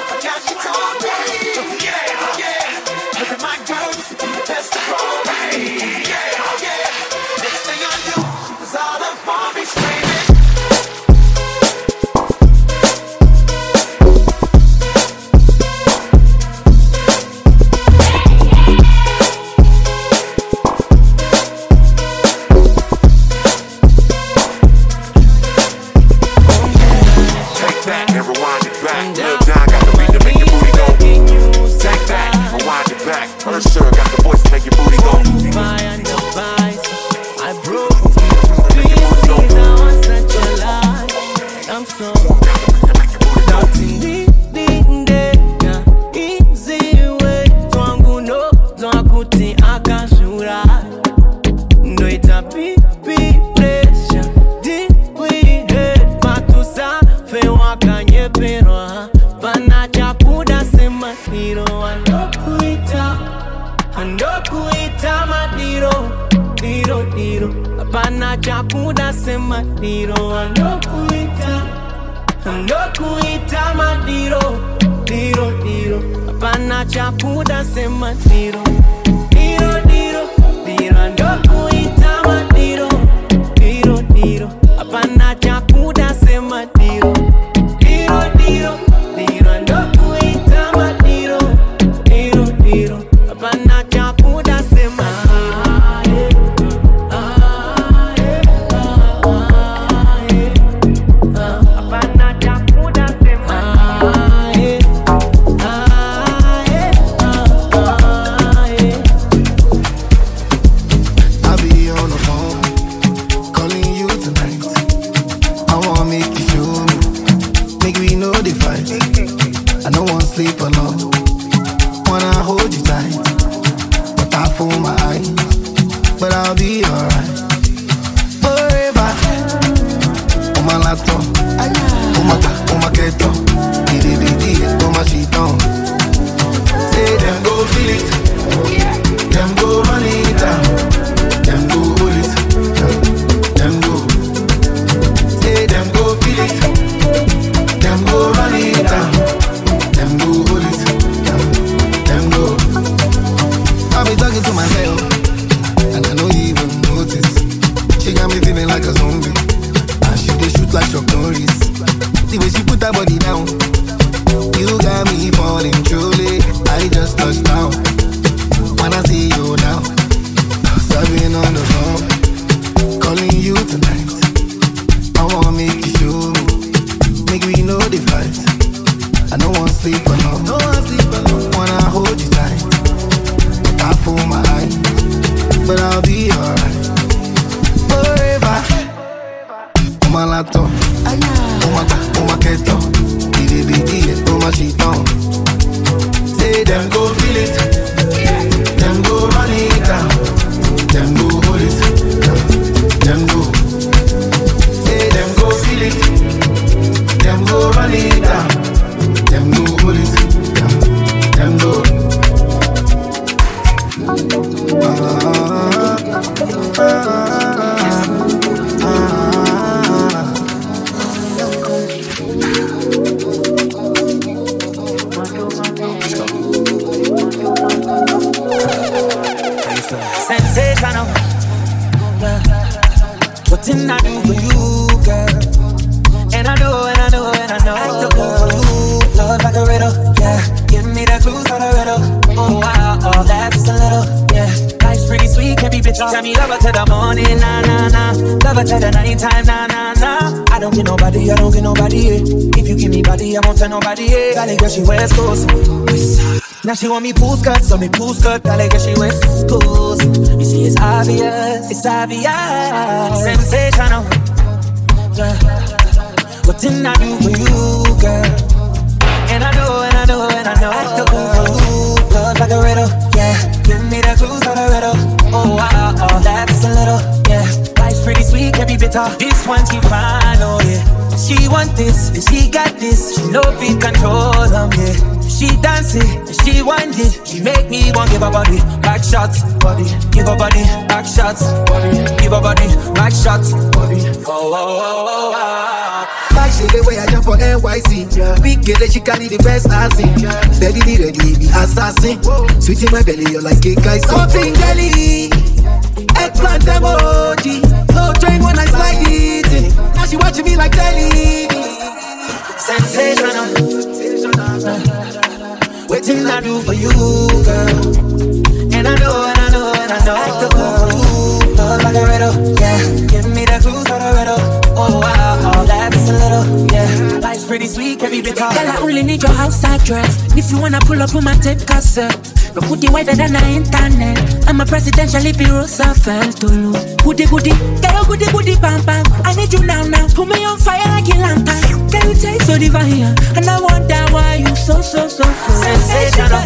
in my She dance it, she it. She make me want give her body back shots, body. Give her body back shots, body. Give her body back shots, body. Oh, oh, oh, oh, oh. Back shit the way I jump for NYC. Big girl, she carry the best I've seen. Steady, ready, be assassin. Sweet in my belly, you're like cake ice. Something jelly. Eggplant emoji. So train when I slide it. Now she watching me like telly. Sensational. Waiting I do for you, girl. And I know, and I know, and I know. I do for you. Love like a riddle, yeah. Give me the clues for the riddle. Oh wow, oh, that's a little, yeah. Life's pretty sweet, can be bitter. Girl, I only need your outside dress. If you wanna pull up on my tape cassette, no put it wider than the internet. I'm a presidential if you Roosevelt Tulu. Goody goody, girl, goody goody, bam bam. I need you now now. Put me on fire like a lantern. Girl, you taste so divine, and I wonder why you so so so so sensational.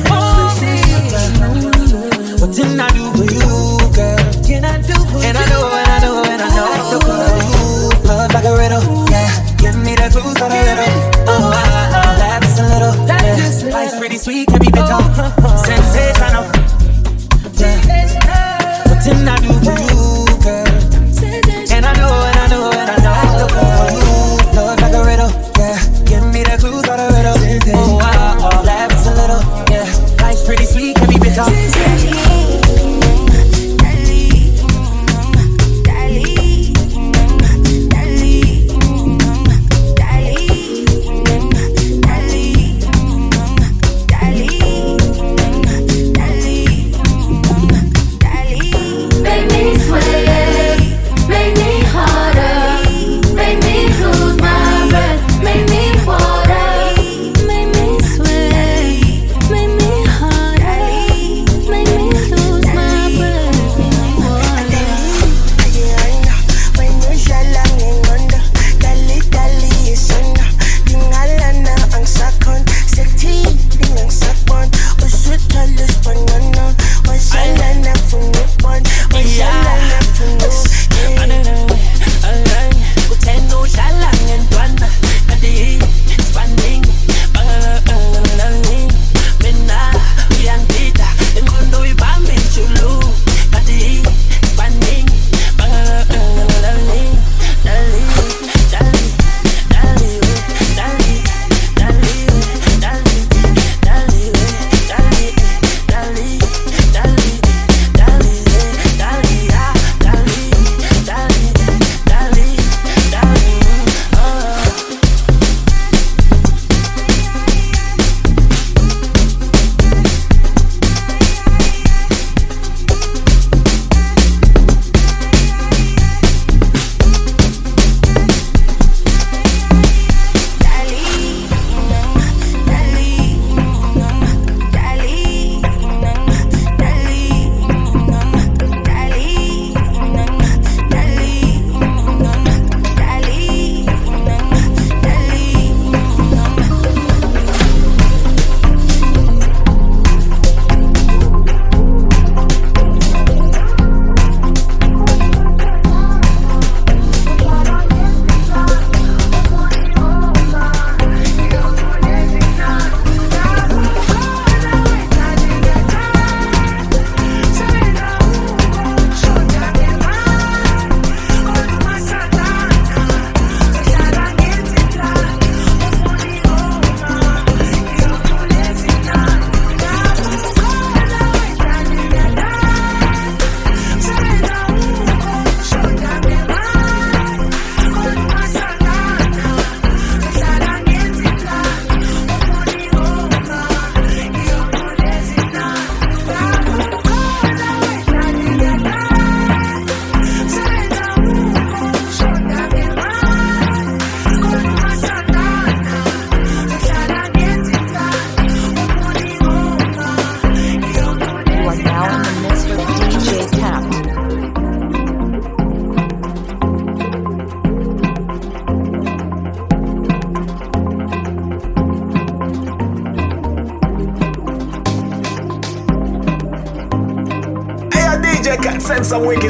What didn't I do for you, girl? Can I do for and you? And I know, and I know, and I know. I do for you. Love like a riddle, yeah. Give me the clues for the riddle. Oh, ah, ah, that's a little, yeah. Life's pretty sweet, can be bitter. Sensational.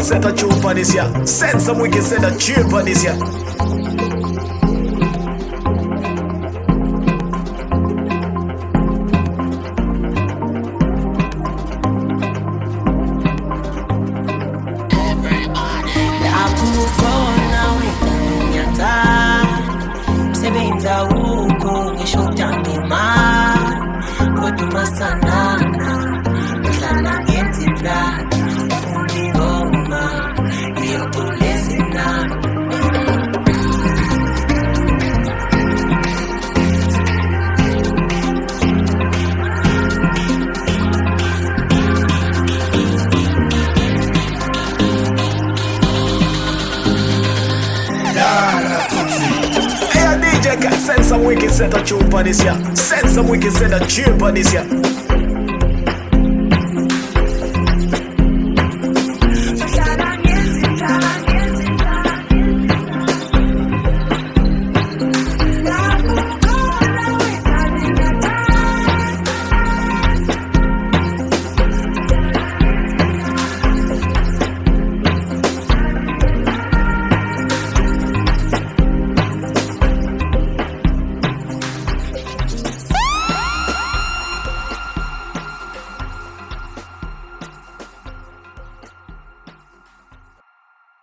Send some wicked set of tune for this year. Send some wicked set of tune for this year. Hey, DJ,